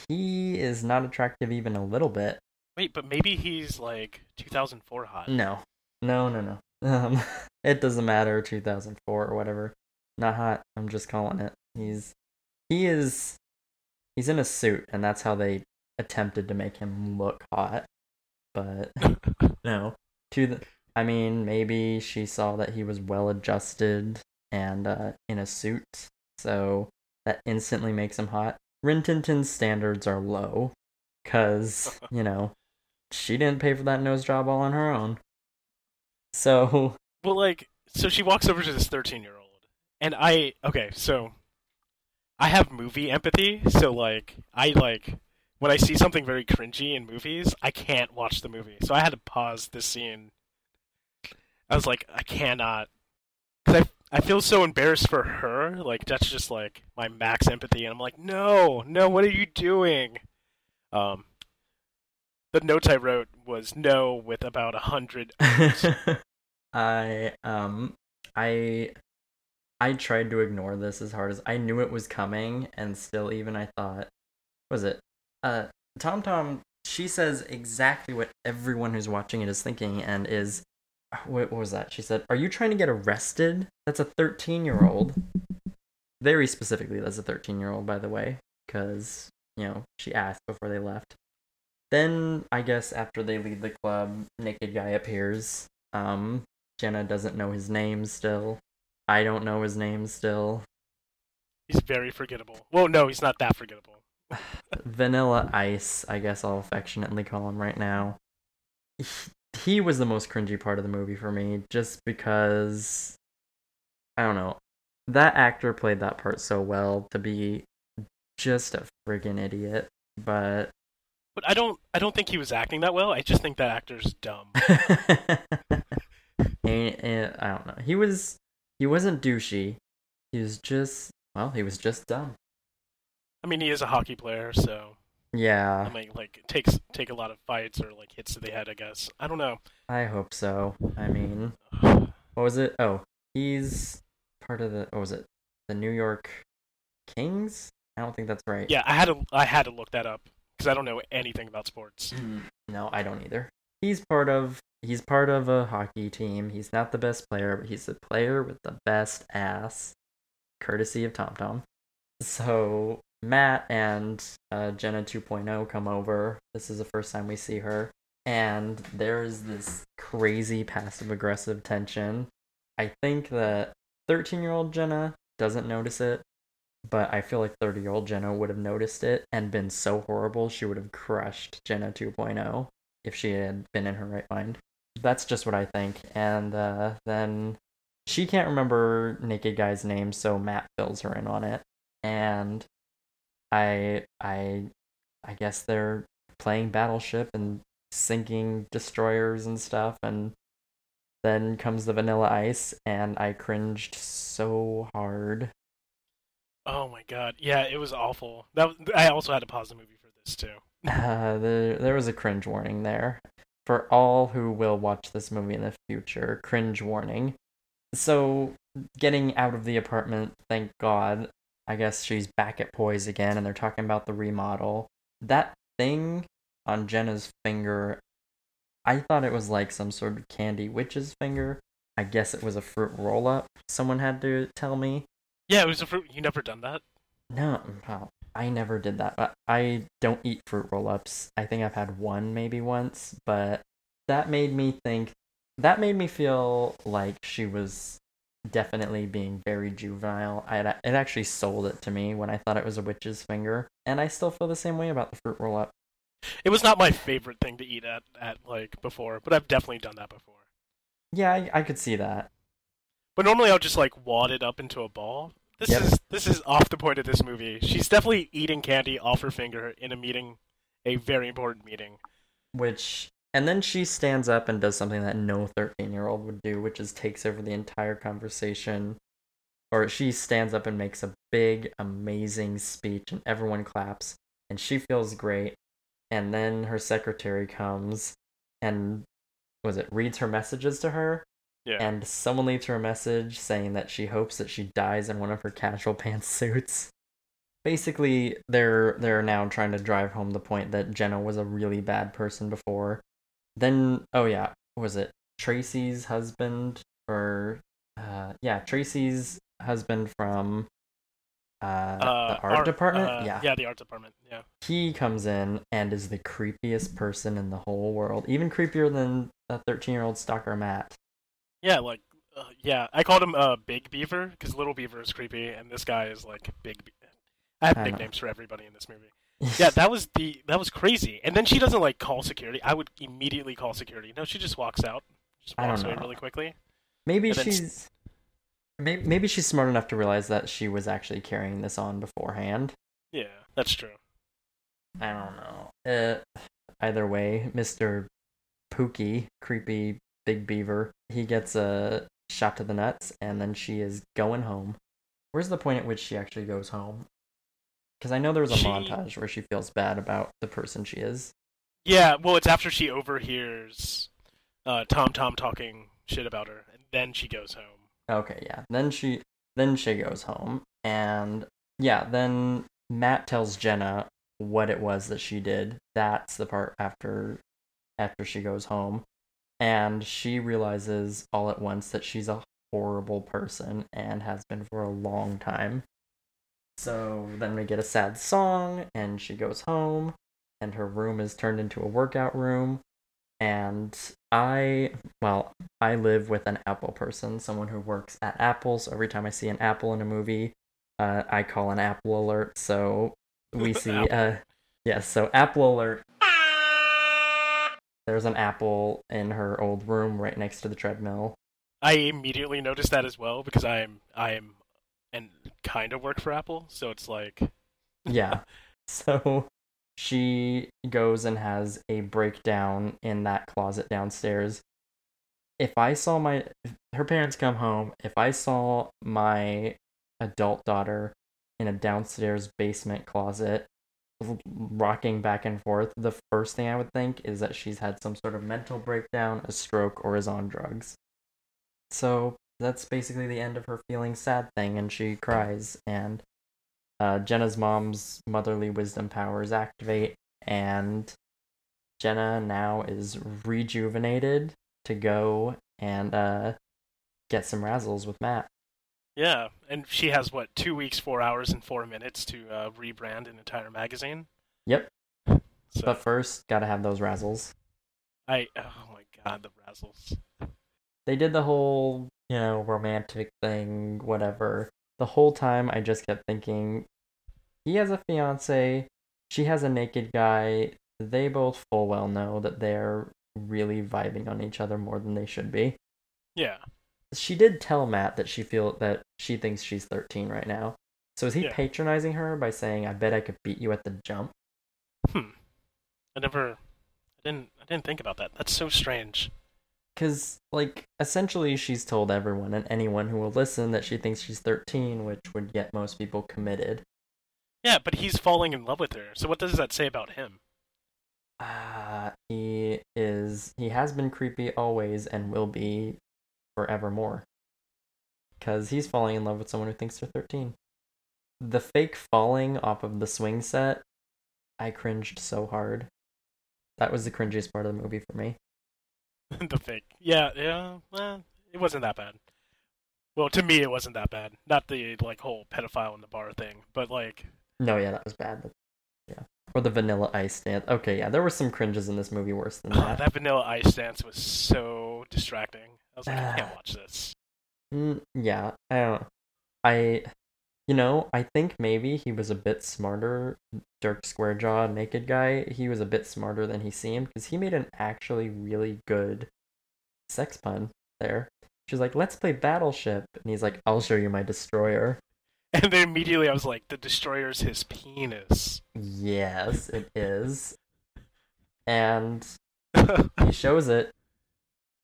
He is not attractive even a little bit. Wait, but maybe he's like 2004 hot. No. No, no, no. [laughs] Um it doesn't matter 2004 or whatever. Not hot. I'm just calling it. He's he is he's in a suit and that's how they attempted to make him look hot. But [laughs] no. To the I mean, maybe she saw that he was well adjusted and uh, in a suit, so that instantly makes him hot. Rintintin's standards are low, cause [laughs] you know she didn't pay for that nose job all on her own. So Well, like, so she walks over to this 13 year old, and I, okay, so I have movie empathy, so, like, I, like, when I see something very cringy in movies, I can't watch the movie. So I had to pause this scene. I was like, I cannot. Because I, I feel so embarrassed for her. Like, that's just, like, my max empathy. And I'm like, no, no, what are you doing? Um, the notes I wrote was no with about a hundred. [laughs] I um I I tried to ignore this as hard as I knew it was coming and still even I thought was it uh Tom Tom she says exactly what everyone who's watching it is thinking and is what, was that? She said, "Are you trying to get arrested?" That's a 13-year-old. Very specifically, that's a 13-year-old by the way, cuz you know, she asked before they left. Then I guess after they leave the club, naked guy appears. Um Jenna doesn't know his name still. I don't know his name still. He's very forgettable. Well, no, he's not that forgettable. [sighs] Vanilla Ice, I guess I'll affectionately call him right now. He, he was the most cringy part of the movie for me, just because I don't know. That actor played that part so well to be just a friggin' idiot, but But I don't. I don't think he was acting that well. I just think that actor's dumb. [laughs] and, and eh, I don't know. He was he wasn't douchey. He was just well, he was just dumb. I mean, he is a hockey player, so I Yeah, mean, like takes take a lot of fights or like hits to the head. I guess. I don't know. I hope so. I mean, [sighs] what was it? Oh, he's part of the what was it? The New York Kings? I don't think that's right. Yeah, I had to. I had to look that up because I don't know anything about sports. No, I don't either. He's part of he's part of a hockey team. He's not the best player, but he's the player with the best ass, courtesy of Tom Tom. So Matt and uh, Jenna 2.0 come over. This is the first time we see her, and there's this crazy passive aggressive tension. I think that 13 year old Jenna doesn't notice it, but I feel like 30 year old Jenna would have noticed it and been so horrible she would have crushed Jenna 2.0 if she had been in her right mind. That's just what I think. And uh, then she can't remember Naked Guy's name, so Matt fills her in on it. And I I I guess they're playing Battleship and sinking destroyers and stuff and then comes the vanilla ice and I cringed so hard. Oh my god, yeah, it was awful. That I also had to pause the movie for this too. Uh, [laughs] there, there was a cringe warning there. For all who will watch this movie in the future, cringe warning. So, getting out of the apartment, thank God, I guess she's back at Poise again, and they're talking about the remodel. That thing on Jenna's finger, I thought it was like some sort of candy witch's finger. I guess it was a fruit roll up, someone had to tell me. Yeah, it was a fruit. You never done that? No, wow. I never did that. But I don't eat fruit roll-ups. I think I've had one maybe once, but that made me think that made me feel like she was definitely being very juvenile. I it actually sold it to me when I thought it was a witch's finger, and I still feel the same way about the fruit roll-up. It was not my favorite thing to eat at at like before, but I've definitely done that before. Yeah, I, I could see that. But normally I'll just like wad it up into a ball. This Yep. is this is off the point of this movie. She's definitely eating candy off her finger in a meeting, a very important meeting. Which and then she stands up and does something that no 13-year-old would do, which is takes over the entire conversation. Or she stands up and makes a big amazing speech and everyone claps and she feels great. And then her secretary comes and was it reads her messages to her Yeah. and someone leaves her a message saying that she hopes that she dies in one of her casual [laughs] pantsuits. Basically, they're they're now trying to drive home the point that Jenna was a really bad person before. Then, oh yeah, was it Tracy's husband or uh yeah, Tracy's husband from uh, uh, the art, department? uh, yeah. Yeah, the art department. Yeah. He comes in and is the creepiest person in the whole world. Even creepier than a 13-year-old stalker Matt. Yeah, like uh, yeah, I called him uh, Big Beaver because Little Beaver is creepy, and this guy is like Big. Be- I have I know. nicknames for everybody in this movie. Yeah, that was the that was crazy. And then she doesn't like call security. I would immediately call security. No, she just walks out, just I don't walks away know. really quickly. Maybe And then she's maybe, maybe she's smart enough to realize that she was actually carrying this on beforehand. Yeah, that's true. I don't know. Uh, either way, Mr. Pookie, creepy big beaver, he gets a shot to the nuts and then she is going home. Where's the point at which she actually goes home? Because I know there was a She- montage where she feels bad about the person she is. Yeah, well, it's after she overhears uh, Tom Tom talking shit about her, and then she goes home. Okay, yeah. Then she then she goes home and yeah, then Matt tells Jenna what it was that she did. That's the part after after she goes home and she realizes all at once that she's a horrible person and has been for a long time. So then we get a sad song and she goes home and her room is turned into a workout room and I, well, I live with an Apple person, someone who works at Apple. So every time I see an apple in a movie, uh, I call an Apple alert. So we [laughs] see, uh, yes, so Apple alert. There's an apple in her old room right next to the treadmill. I immediately noticed that as well because I'm I'm and kind of work for Apple, so it's like Yeah. [laughs] So she goes and has a breakdown in that closet downstairs. If I saw my her parents come home, if I saw my adult daughter in a downstairs basement closet rocking back and forth, the first thing I would think is that she's had some sort of mental breakdown, a stroke, or is on drugs. So that's basically the end of her feeling sad thing, and she cries. And uh, Jenna's mom's motherly wisdom powers activate, and Jenna now is rejuvenated to go and uh, get some razzles with Matt. Yeah, and she has what two weeks, four hours, and four minutes to uh, rebrand an entire magazine. Yep. So But first, gotta have those razzles. I oh my god, the razzles. They did the whole, you know, romantic thing, whatever. The whole time, I just kept thinking, he has a fiance, she has a naked guy. They both full well know that they're really vibing on each other more than they should be. Yeah, She did tell Matt that she feel that she thinks she's 13 right now. So is he Yeah. patronizing her by saying, "I bet I could beat you at the jump"? hmm. I never, I didn't, I didn't think about that. That's so strange. Because, like, essentially, she's told everyone and anyone who will listen that she thinks she's 13, which would get most people committed. Yeah, but he's falling in love with her. So what does that say about him? Uh, he is. He has been creepy always and will be forevermore. Because he's falling in love with someone who thinks they're 13. The fake falling off of the swing set, I cringed so hard. That was the cringiest part of the movie for me. [laughs] the fake. Yeah, yeah. Well, it wasn't that bad. Well, to me, it wasn't that bad. Not the like whole pedophile in the bar thing, but like, No, yeah, that was bad. Yeah. Or the vanilla ice dance. Okay, yeah, there were some cringes in this movie worse than [laughs] that. that Vanilla Ice dance was so distracting. I was like, I can't [sighs] watch this. Mm, yeah, I don't know. I, you know, I think maybe he was a bit smarter. Dirk Squarejaw, naked guy, he was a bit smarter than he seemed because he made an actually really good sex pun there. She's like, let's play Battleship. And he's like, I'll show you my destroyer. [laughs] And then immediately I was like, the destroyer's his penis. Yes, it is. [laughs] And [laughs] he shows it.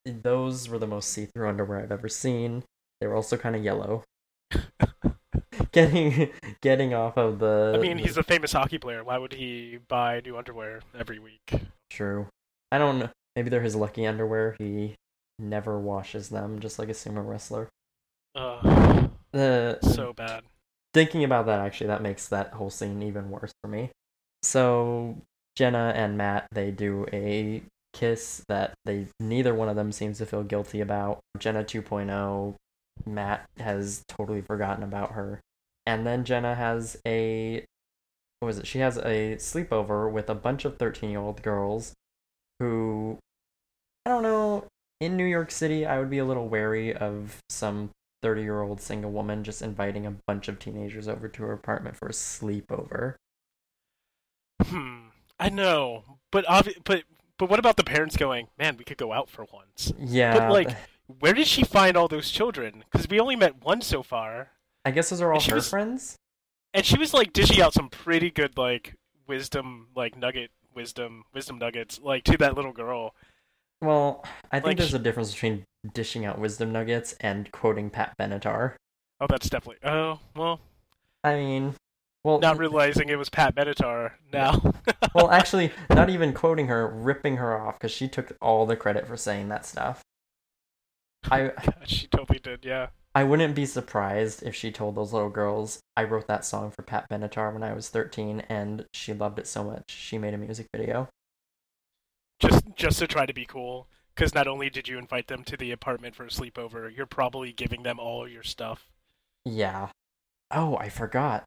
Those were the most see through underwear I've ever seen. They were also kind of yellow. [laughs] getting getting off of the I mean, he's a famous hockey player. Why would he buy new underwear every week? true. I don't know. Maybe they're his lucky underwear. He never washes them, just like a sumo wrestler. Ugh, The so bad. thinking about that actually that makes that whole scene even worse for me so jenna and matt they do a kiss that they neither one of them seems to feel guilty about jenna 2.0 matt has totally forgotten about her and then jenna has a what was it she has a sleepover with a bunch of 13 year old girls who i don't know in new york city i would be a little wary of some 30 year old single woman just inviting a bunch of teenagers over to her apartment for a sleepover. Hmm. I know, but obvi- but but what about the parents going? Man, we could go out for once. Yeah. But, like, Where did she find all those children? Because we only met one so far, I guess those are all her was- friends? and she was like dishing out some pretty good like wisdom, like nugget wisdom, wisdom nuggets, like to that little girl. Well, I think Like, there's a difference between dishing out wisdom nuggets and quoting Pat Benatar. Oh, that's definitely. Oh, well, I mean, Well, Not realizing it was Pat Benatar now. [laughs] well, actually, not even quoting her, ripping her off because she took all the credit for saying that stuff. I [laughs] God, she totally did, yeah. I wouldn't be surprised if she told those little girls, I wrote that song for Pat Benatar when I was 13 and she loved it so much she made a music video. Just just to try to be cool. Because not only did you invite them to the apartment for a sleepover, you're probably giving them all your stuff. Yeah. Oh, I forgot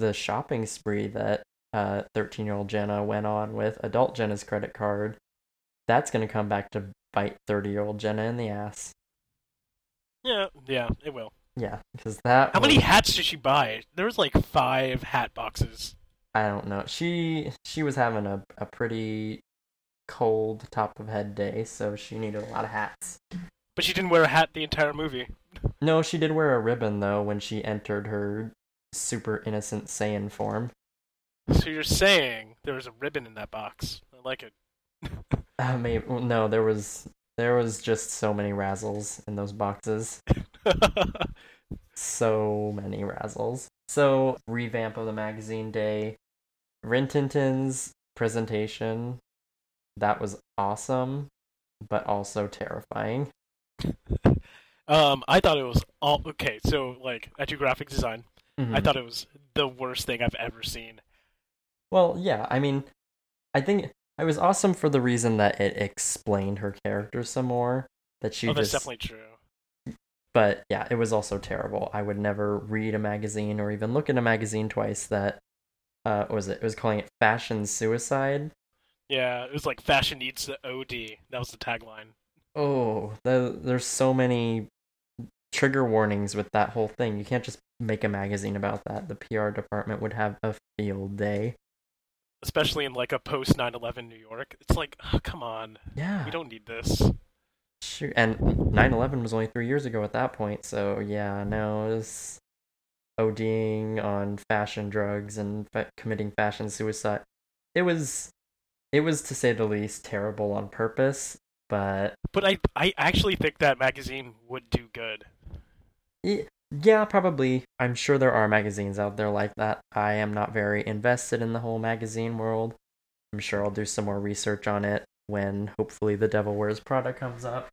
the shopping spree that uh 13 year old Jenna went on with adult Jenna's credit card. That's gonna come back to bite 30 year old Jenna in the ass. Yeah, yeah, it will. Yeah, because that. How many hats did she buy? There was like five hat boxes. I don't know. She she was having a a pretty cold top of head day, so she needed a lot of hats. But she didn't wear a hat the entire movie. No, she did wear a ribbon though when she entered her super innocent Saiyan form. So you're saying there was a ribbon in that box. I like it. [laughs] Uh, maybe no, there was there was just so many razzles in those boxes. [laughs] So many razzles. So revamp of the magazine day, Rintintin's presentation, that was awesome, but also terrifying. [laughs] um, I thought it was all okay. So like, I do graphic design. I Mhm. thought it was the worst thing I've ever seen. Well, yeah, I mean, I think it was awesome for the reason that it explained her character some more. That she oh, that's just, definitely true. but yeah, it was also terrible. I would never read a magazine or even look at a magazine twice. That, uh, what was it? It was calling it fashion suicide. Yeah, it was like fashion needs the OD. That was the tagline. Oh, the, there's so many trigger warnings with that whole thing. You can't just make a magazine about that. The PR department would have a field day. Especially in like a post 9/11 New York. It's like, oh, come on, Yeah. we don't need this. Shoot. And 9/11 was only three years ago at that point, so yeah, no, it was ODing on fashion drugs and fa- committing fashion suicide. It was, it was to say the least terrible on purpose, but But I, I actually think that magazine would do good. Yeah, probably. I'm sure there are magazines out there like that. I am not very invested in the whole magazine world. I'm sure I'll do some more research on it when hopefully the Devil Wears Prada comes up.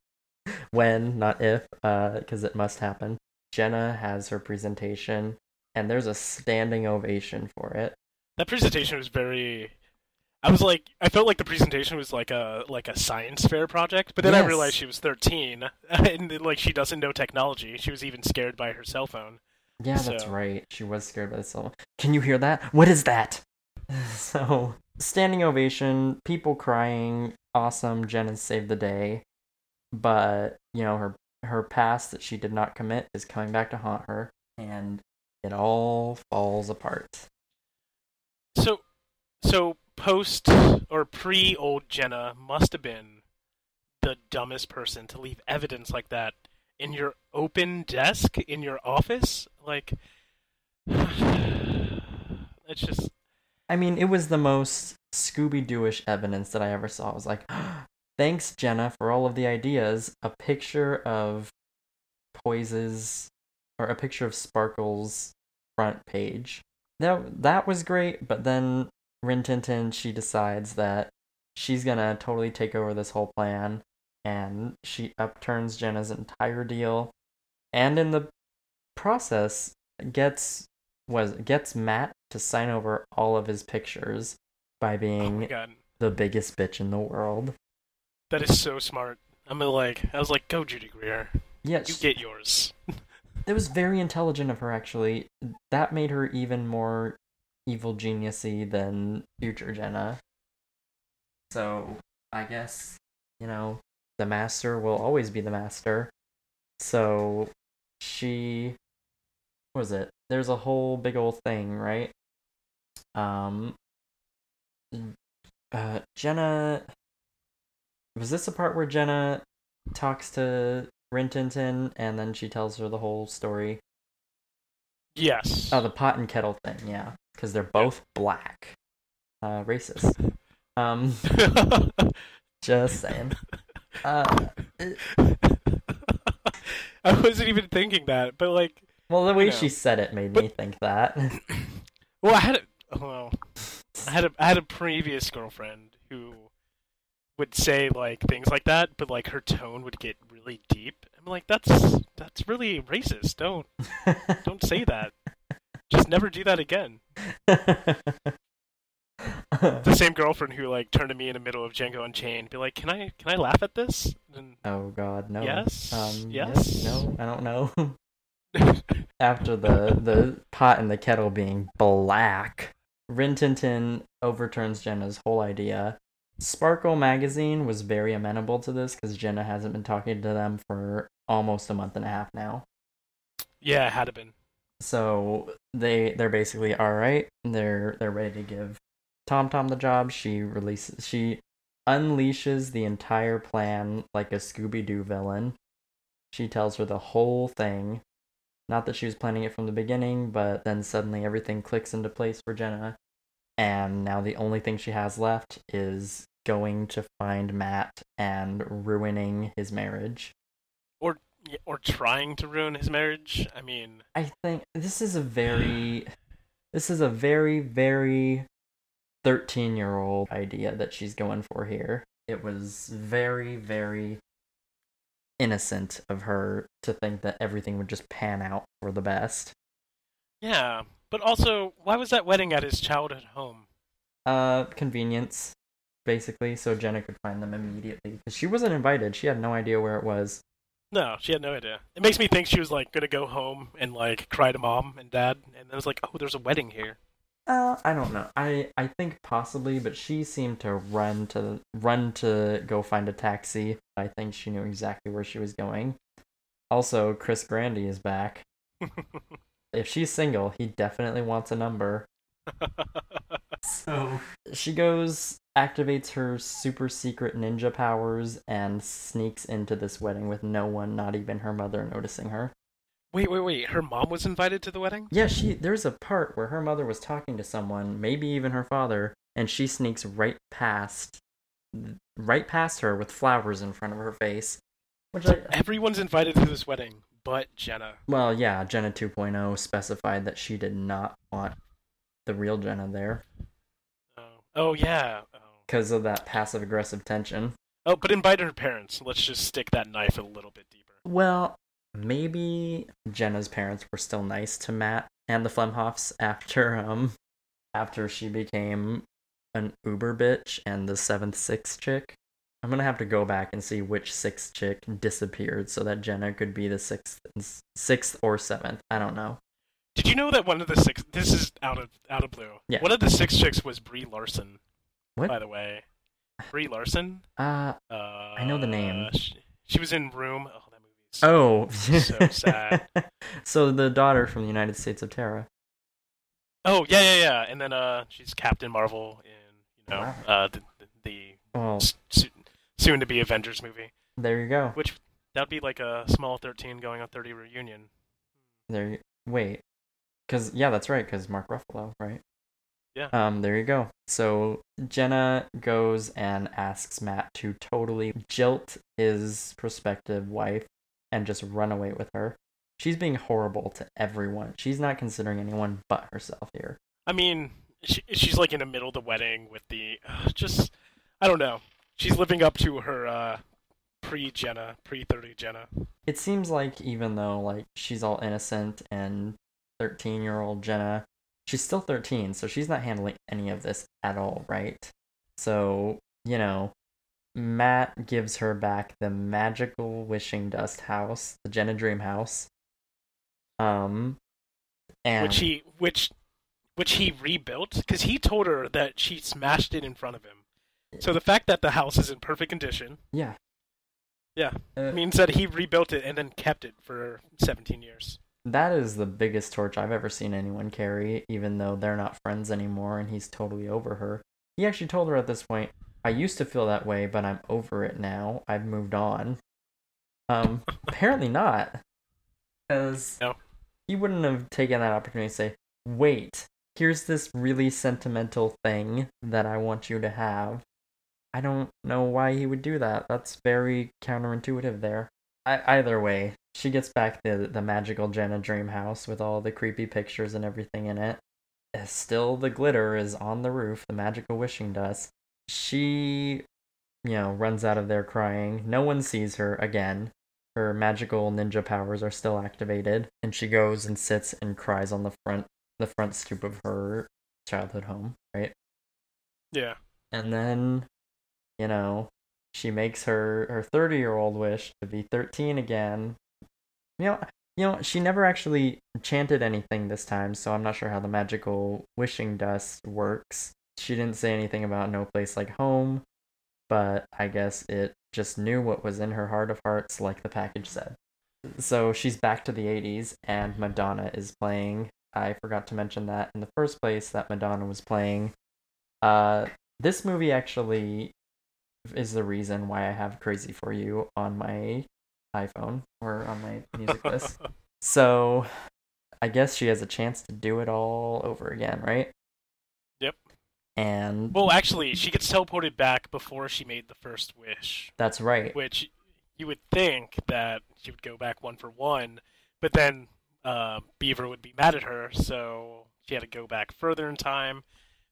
[laughs] when, not if, uh, because it must happen. Jenna has her presentation, and there's a standing ovation for it. That presentation was very. I was like, I felt like the presentation was like a like a science fair project, but then I realized she was 13 [laughs] and like she doesn't know technology. She was even scared by her cell phone. Yeah, that's right. She was scared by the cell. Phone. Can you hear that? What is that? [laughs] so, standing ovation, people crying, awesome. Jenna saved the day, but you know her her past that she did not commit is coming back to haunt her, and it all falls apart. So, so post or pre old Jenna must have been the dumbest person to leave evidence like that in your open desk in your office. Like, [sighs] it's just I mean, it was the most Scooby Dooish evidence that I ever saw. I was like, [gasps] thanks, Jenna, for all of the ideas. A picture of Poise's, or a picture of Sparkle's front page. That, that was great, but then Rin Tin Tin, she decides that she's gonna totally take over this whole plan, and she upturns Jenna's entire deal, and in the process, gets was gets Matt to sign over all of his pictures by oh being god, the biggest bitch in the world. that is so smart. I'm like, I was like, go Judy Greer, Yes, you get yours. [laughs] it was very intelligent of her actually. That made her even more evil geniusy than future Jenna. So I guess you know the master will always be the master. So she what was it? There's a whole big old thing, right? Um uh Jenna was this the part where Jenna talks to Rintintin and then she tells her the whole story? Yes. Oh, the pot and kettle thing, yeah, because they're both black. Uh, racist. [laughs] Um, [laughs] just saying. Uh, it- I wasn't even thinking that, but like, well, the way know. she said it made But- me think that. [clears throat] Well, I had a well, I had a I had a previous girlfriend who would say like things like that, but like her tone would get really deep. I'm like, that's that's really racist. Don't [laughs] don't say that. Just never do that again. The same girlfriend who like turned to me in the middle of Django Unchained, be like, "Can I can I laugh at this?" And oh God, no. Yes, Um, yes. No, I don't know. [laughs] After the the pot and the kettle being black, Rin Tin Tin overturns Jenna's whole idea. Sparkle magazine was very amenable to this because Jenna hasn't been talking to them for almost a month and a half now. yeah, it had to been. So they they're basically all right. They're they're ready to give Tom Tom the job. She releases she unleashes the entire plan like a Scooby Doo villain. She tells her the whole thing. Not that she was planning it from the beginning, but then suddenly everything clicks into place for Jenna. And now the only thing she has left is going to find Matt and ruining his marriage. Or or trying to ruin his marriage. I mean, I think this is a very this is a very very 13 year old idea that she's going for here. It was very very innocent of her to think that everything would just pan out for the best. yeah. But also, why was that wedding at his childhood home? Uh convenience basically so Jenna could find them immediately she wasn't invited. She had no idea where it was. No, she had no idea. It makes me think she was like gonna go home and like cry to mom and dad, and it was like, oh, there's a wedding here. Uh, I don't know. I I think possibly, but she seemed to run to run to go find a taxi. I think she knew exactly where she was going. Also, Chris Grandy is back. [laughs] If she's single, he definitely wants a number. [laughs] So she goes, activates her super secret ninja powers, and sneaks into this wedding with no one, not even her mother, noticing her. wait, wait, wait. Her mom was invited to the wedding. Yeah, she there's a part where her mother was talking to someone, maybe even her father, and she sneaks right past right past her with flowers in front of her face. Which I Everyone's invited to this wedding, but Jenna. well, yeah, Jenna 2.0 specified that she did not want the real Jenna there Oh, oh yeah. Because of that passive aggressive tension. oh, but invited her parents. Let's just stick that knife a little bit deeper. Well, maybe Jenna's parents were still nice to Matt and the Flamhaffs after um after she became an Uber bitch and the seventh sixth chick. I'm gonna have to go back and see which sixth chick disappeared so that Jenna could be the sixth sixth or seventh. I don't know. Did you know that one of the six? This is out of out of blue. Yeah. One of the six chicks was Brie Larson. What? By the way, Brie Larson. Uh Uh, know the name. She, she was in Room. Oh, that movie. Is oh. so sad. [laughs] so the daughter from the United States of Tara. Oh yeah, yeah, yeah. And then uh, she's Captain Marvel in you know Wow. uh the the, the Well, s- soon, soon to be Avengers movie, there you go. which that'd be like a small thirteen going on thirty reunion. There. You, wait, because yeah, that's right. Because Mark Ruffalo, right? Yeah. Um. There you go. So Jenna goes and asks Matt to totally jilt his prospective wife and just run away with her. She's being horrible to everyone. She's not considering anyone but herself here. I mean, she, she's like in the middle of the wedding with the uh, just I don't know. She's living up to her uh, pre Jenna, pre thirty Jenna. It seems like even though like she's all innocent and 13 year old Jenna, she's still 13, so she's not handling any of this at all, right? So, you know, Matt gives her back the magical wishing dust house, the Jenna Dream house. Um and which he which which he rebuilt because he told her that she smashed it in front of him. So the fact that the house is in perfect condition yeah. Yeah. Uh, means that he rebuilt it and then kept it for 17 years. That is the biggest torch I've ever seen anyone carry, even though they're not friends anymore and he's totally over her. He actually told her at this point, I used to feel that way, but I'm over it now. I've moved on. Um, [laughs] apparently not. Because No. he wouldn't have taken that opportunity to say, wait, here's this really sentimental thing that I want you to have. I don't know why he would do that. That's very counterintuitive there. I, either way, she gets back the the magical Jenna dream house with all the creepy pictures and everything in it. uh, still the glitter is on the roof, the magical wishing dust. She, you know, runs out of there crying. No one sees her again. Her magical ninja powers are still activated, and she goes and sits and cries on the front the front stoop of her childhood home, right? Yeah. And then, you know, she makes her her 30 year old wish to be 13 again. You know, you know, she never actually chanted anything this time, so I'm not sure how the magical wishing dust works. She didn't say anything about no place like home, but I guess it just knew what was in her heart of hearts, like the package said. So she's back to the 80s, and Madonna is playing. I forgot to mention that in the first place that Madonna was playing. Uh, this movie actually is the reason why I have Crazy for You on my iPhone or on my music list. So I guess she has a chance to do it all over again, right? Yep. And Well, actually, she gets teleported back before she made the first wish, that's right. which you would think that she would go back one for one, but then uh, Beaver would be mad at her, so she had to go back further in time.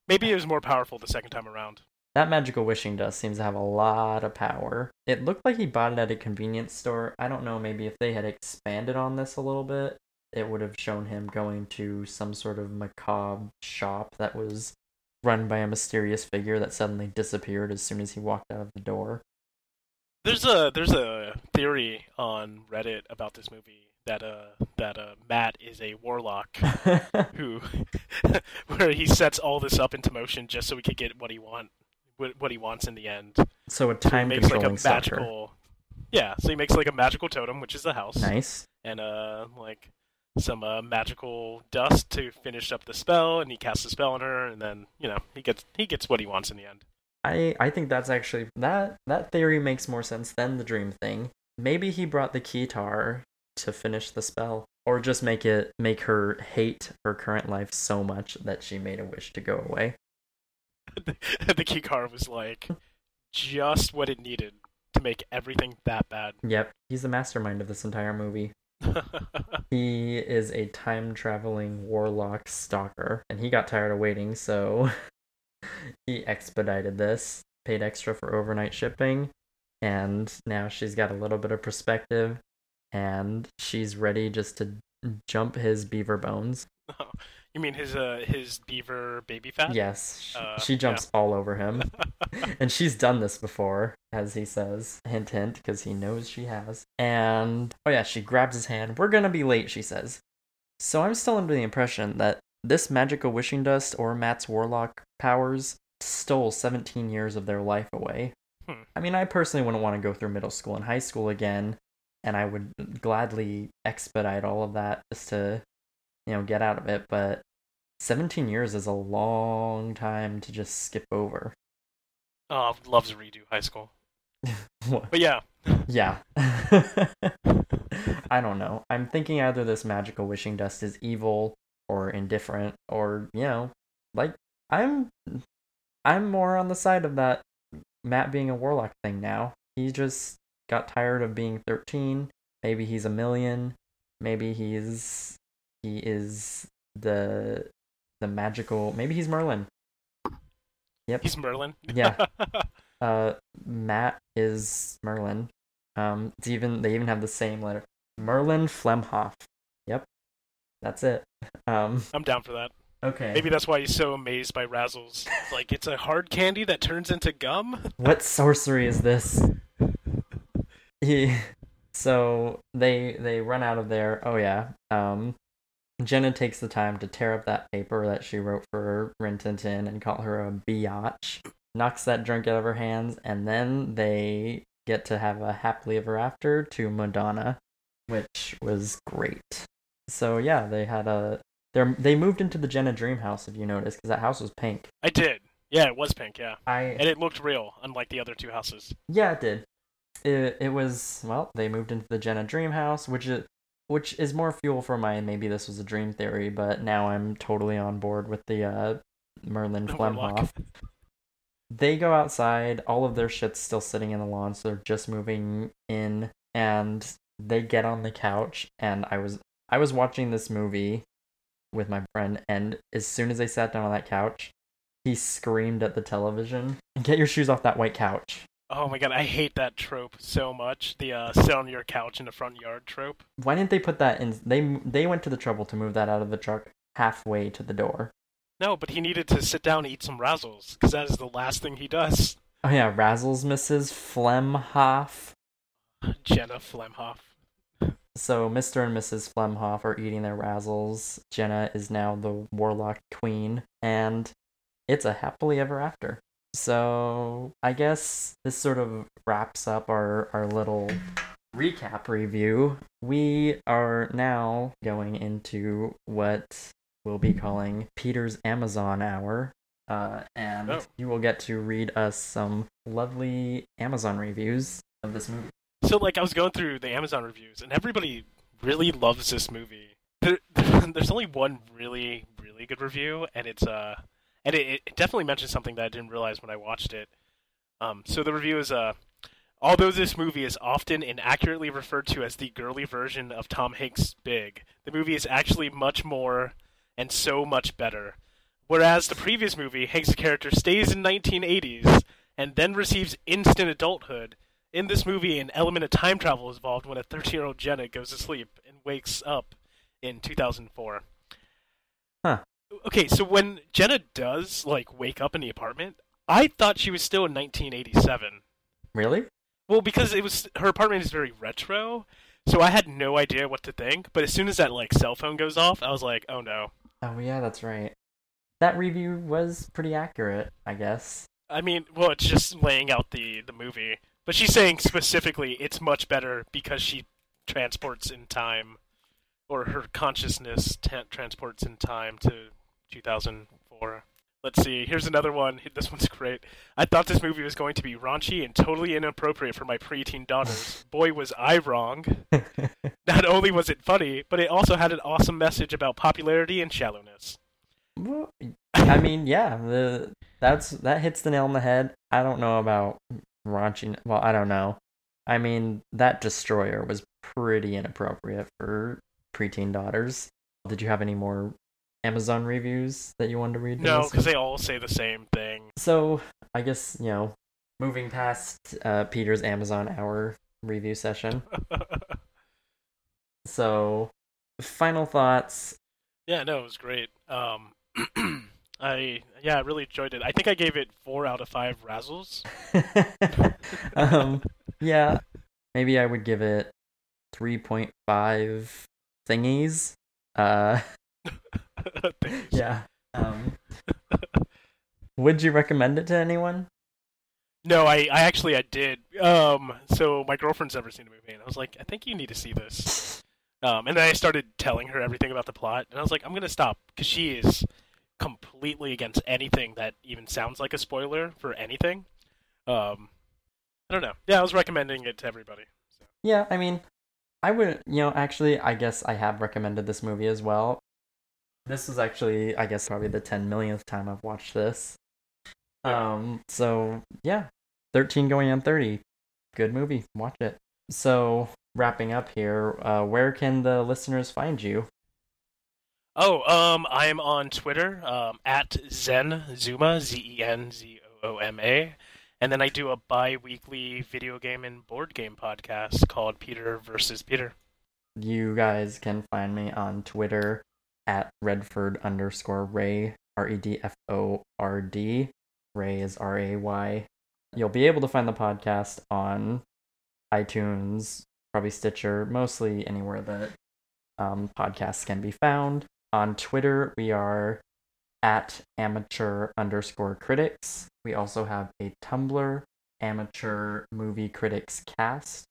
Maybe it was more powerful the second time around. That magical wishing dust seems to have a lot of power. It looked like he bought it at a convenience store. I don't know, maybe if they had expanded on this a little bit, it would have shown him going to some sort of macabre shop that was run by a mysterious figure that suddenly disappeared as soon as he walked out of the door. There's a there's a theory on Reddit about this movie that uh that uh Matt is a warlock [laughs] who [laughs] where he sets all this up into motion just so he could get what he want what what he wants in the end. so a So he time makes like a stalker. Yeah, so he makes like a magical totem, which is the house. Nice. And uh like some uh, magical dust to finish up the spell and he casts a spell on her and then, you know, he gets he gets what he wants in the end. I I think that's actually that that theory makes more sense than the dream thing. Maybe he brought the keytar to finish the spell or just make it make her hate her current life so much that she made a wish to go away. [laughs] the key card was like just what it needed to make everything that bad. Yep, he's the mastermind of this entire movie. [laughs] He is a time traveling warlock stalker, and he got tired of waiting, so [laughs] he expedited this, paid extra for overnight shipping, and now she's got a little bit of perspective, and she's ready just to jump his beaver bones. You mean his uh his beaver baby fat? Yes, sh- Uh, she jumps all over him. [laughs] and she's done this before, as he says. Hint, hint, because he knows she has. And, oh yeah, she grabs his hand. We're gonna be late, she says. So I'm still under the impression that this magical wishing dust or Matt's warlock powers stole 17 years of their life away. Hmm. I mean, I personally wouldn't want to go through middle school and high school again, and I would gladly expedite all of that just to, you know, get out of it, but 17 years is a long time to just skip over. Oh, loves to redo high school. [laughs] But yeah, [laughs] Yeah. [laughs] I don't know. I'm thinking either this magical wishing dust is evil or indifferent or, you know, like I'm I'm more on the side of that Matt being a warlock thing now. He just got tired of being 13. Maybe he's a million. Maybe he's he is the the magical maybe he's Merlin. Yep. he's Merlin. Yeah. [laughs] Uh, Matt is Merlin. Um, it's even they even have the same letter. Merlin Flamhaff. Yep, that's it. [laughs] Um, I'm down for that. okay. Maybe that's why he's so amazed by Razzles. Like it's a hard candy that turns into gum. [laughs] What sorcery is this? He, so they they run out of there. Oh yeah. Um, Jenna takes the time to tear up that paper that she wrote for Rin Tin Tin and call her a biatch. Knocks that drink out of her hands, and then they get to have a happily ever after to Madonna, which was great. So yeah, they had a they they moved into the Jenna dream house if you noticed because that house was pink. I did. Yeah, it was pink. Yeah, I and it looked real, unlike the other two houses. Yeah, it did. It it was well, they moved into the Jenna dream house, which is which is more fuel for my maybe this was a dream theory, but now I'm totally on board with the uh Merlin. Flamhaff. They go outside, all of their shit's still sitting in the lawn, so they're just moving in and they get on the couch and I was I was watching this movie with my friend, and as soon as they sat down on that couch, he screamed at the television, "Get your shoes off that white couch!" Oh my god, I hate that trope so much. The uh, sit on your couch in the front yard trope. Why didn't they put that in? They they went to the trouble to move that out of the truck halfway to the door. No, but he needed to sit down and eat some razzles because that is the last thing he does. Oh yeah, Razzles Mrs. Flamhaff. Jenna Flamhaff. So Mr. and Mrs. Flamhaff are eating their Razzles. Jenna is now the Warlock Queen, and it's a happily ever after. So I guess this sort of wraps up our, our little recap review. We are now going into what we'll be calling Peter's Amazon Hour. Uh, and Oh. you will get to read us some lovely Amazon reviews of this movie. So, like, I was going through the Amazon reviews, and everybody really loves this movie. There, [laughs] there's only one really, really good review, and it's uh, and it, it definitely mentions something that I didn't realize when I watched it. Um, so the review is uh, although this movie is often inaccurately referred to as the girly version of Tom Hanks' Big, the movie is actually much more and so much better. Whereas the previous movie, Hank's character stays in 1980s and then receives instant adulthood. In this movie, an element of time travel is involved when a 13-year-old Jenna goes to sleep and wakes up in 2004. Okay, so when Jenna does like wake up in the apartment, I thought she was still in 1987. Really? Well, because it was her apartment is very retro, so I had no idea what to think. But as soon as that like cell phone goes off, I was like, "Oh no!" Oh yeah, that's right. That review was pretty accurate, I guess. I mean, well, it's just laying out the the movie, but she's saying specifically it's much better because she transports in time, or her consciousness ta transports in time to 2004. Let's see. Here's another one. [laughs] This one's great. I thought this movie was going to be raunchy and totally inappropriate for my preteen daughters. [laughs] Boy, was I wrong. [laughs] Not only was it funny, but it also had an awesome message about popularity and shallowness. Well, I mean, yeah, the that's that hits the nail on the head. I don't know about raunchy. Well, I don't know. I mean, that destroyer was pretty inappropriate for preteen daughters. Did you have any more Amazon reviews that you wanted to read? No, because they all say the same thing. So I guess you know, moving past uh, Peter's Amazon hour review session. [laughs] So, final thoughts. Yeah, no, it was great. Um, [clears throat] I yeah, I really enjoyed it. I think I gave it four out of five razzles. [laughs] um, yeah, maybe I would give it three point five thingies. Uh. [laughs] yeah. Um, [laughs] would you recommend it to anyone? No, I, I actually I did. Um, so my girlfriend's never seen the movie, and I was like, I think you need to see this. Um, and then I started telling her everything about the plot, and I was like, I'm gonna stop because she is completely against anything that even sounds like a spoiler for anything. Um, I don't know. Yeah, I was recommending it to everybody. So. Yeah, I mean, I would, you know, actually, I guess I have recommended this movie as well. This is actually, I guess, probably the 10 millionth time I've watched this. Um, so yeah, 13 going on 30. Good movie. Watch it. So, wrapping up here, uh, where can the listeners find you? Oh, um, I am on Twitter um, at Zen Zuma Z E N Z O O M A, and then I do a bi-weekly video game and board game podcast called Peter versus Peter. You guys can find me on Twitter at Redford underscore Ray, R E D F O R D. Ray is R A Y. You'll be able to find the podcast on iTunes, probably Stitcher, mostly anywhere that um, podcasts can be found. On Twitter, we are at amateur underscore critics. We also have a Tumblr, amateur movie critics cast.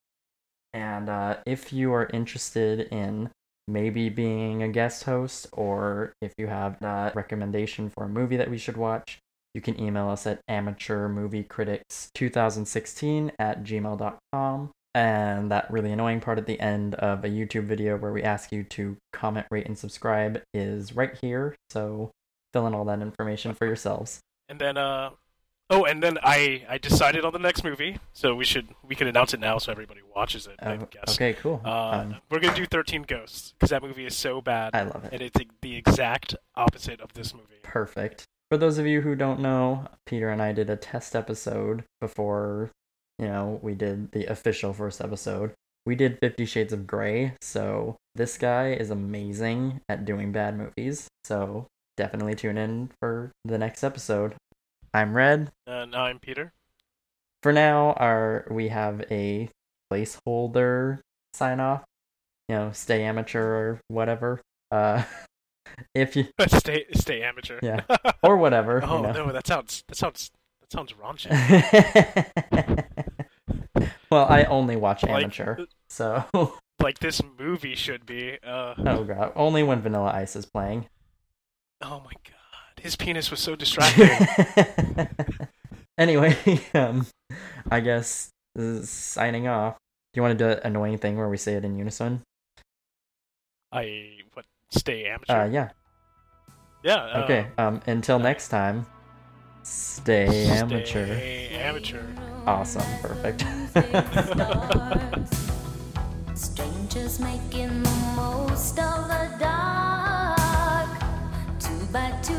And uh, if you are interested in maybe being a guest host, or if you have a recommendation for a movie that we should watch, you can email us at amateurmoviecritics2016 at gmail.com. And that really annoying part at the end of a YouTube video where we ask you to comment, rate, and subscribe is right here. So fill in all that information for yourselves. And then, uh, Oh, and then I I decided on the next movie, so we should we can announce it now so everybody watches it. I Uh, guess. okay, cool. Uh, Um, we're gonna do Thirteen Ghosts because that movie is so bad, I love it. and it's the exact opposite of this movie. Perfect. For those of you who don't know, Peter and I did a test episode before, you know, we did the official first episode. We did Fifty Shades of Grey, so this guy is amazing at doing bad movies. So definitely tune in for the next episode. I'm Red. And I'm Peter. For now, our we have a placeholder sign off. You know, stay amateur or whatever. Uh, [laughs] if you [laughs] stay stay amateur. Yeah. [laughs] or whatever. oh you know. no, that sounds that sounds that sounds raunchy. well, I only watch Like- amateur, so like this movie should be. Uh, oh god, only when Vanilla Ice is playing. oh my god, his penis was so distracting. [laughs] anyway, um, I guess this is signing off. Do you want to do an annoying thing where we say it in unison? I what? Stay amateur. Uh, yeah. yeah. uh, Okay. Um, until next time, stay amateur. Amateur. Awesome. Perfect. [laughs] Strangers making the most of the dark. Two by two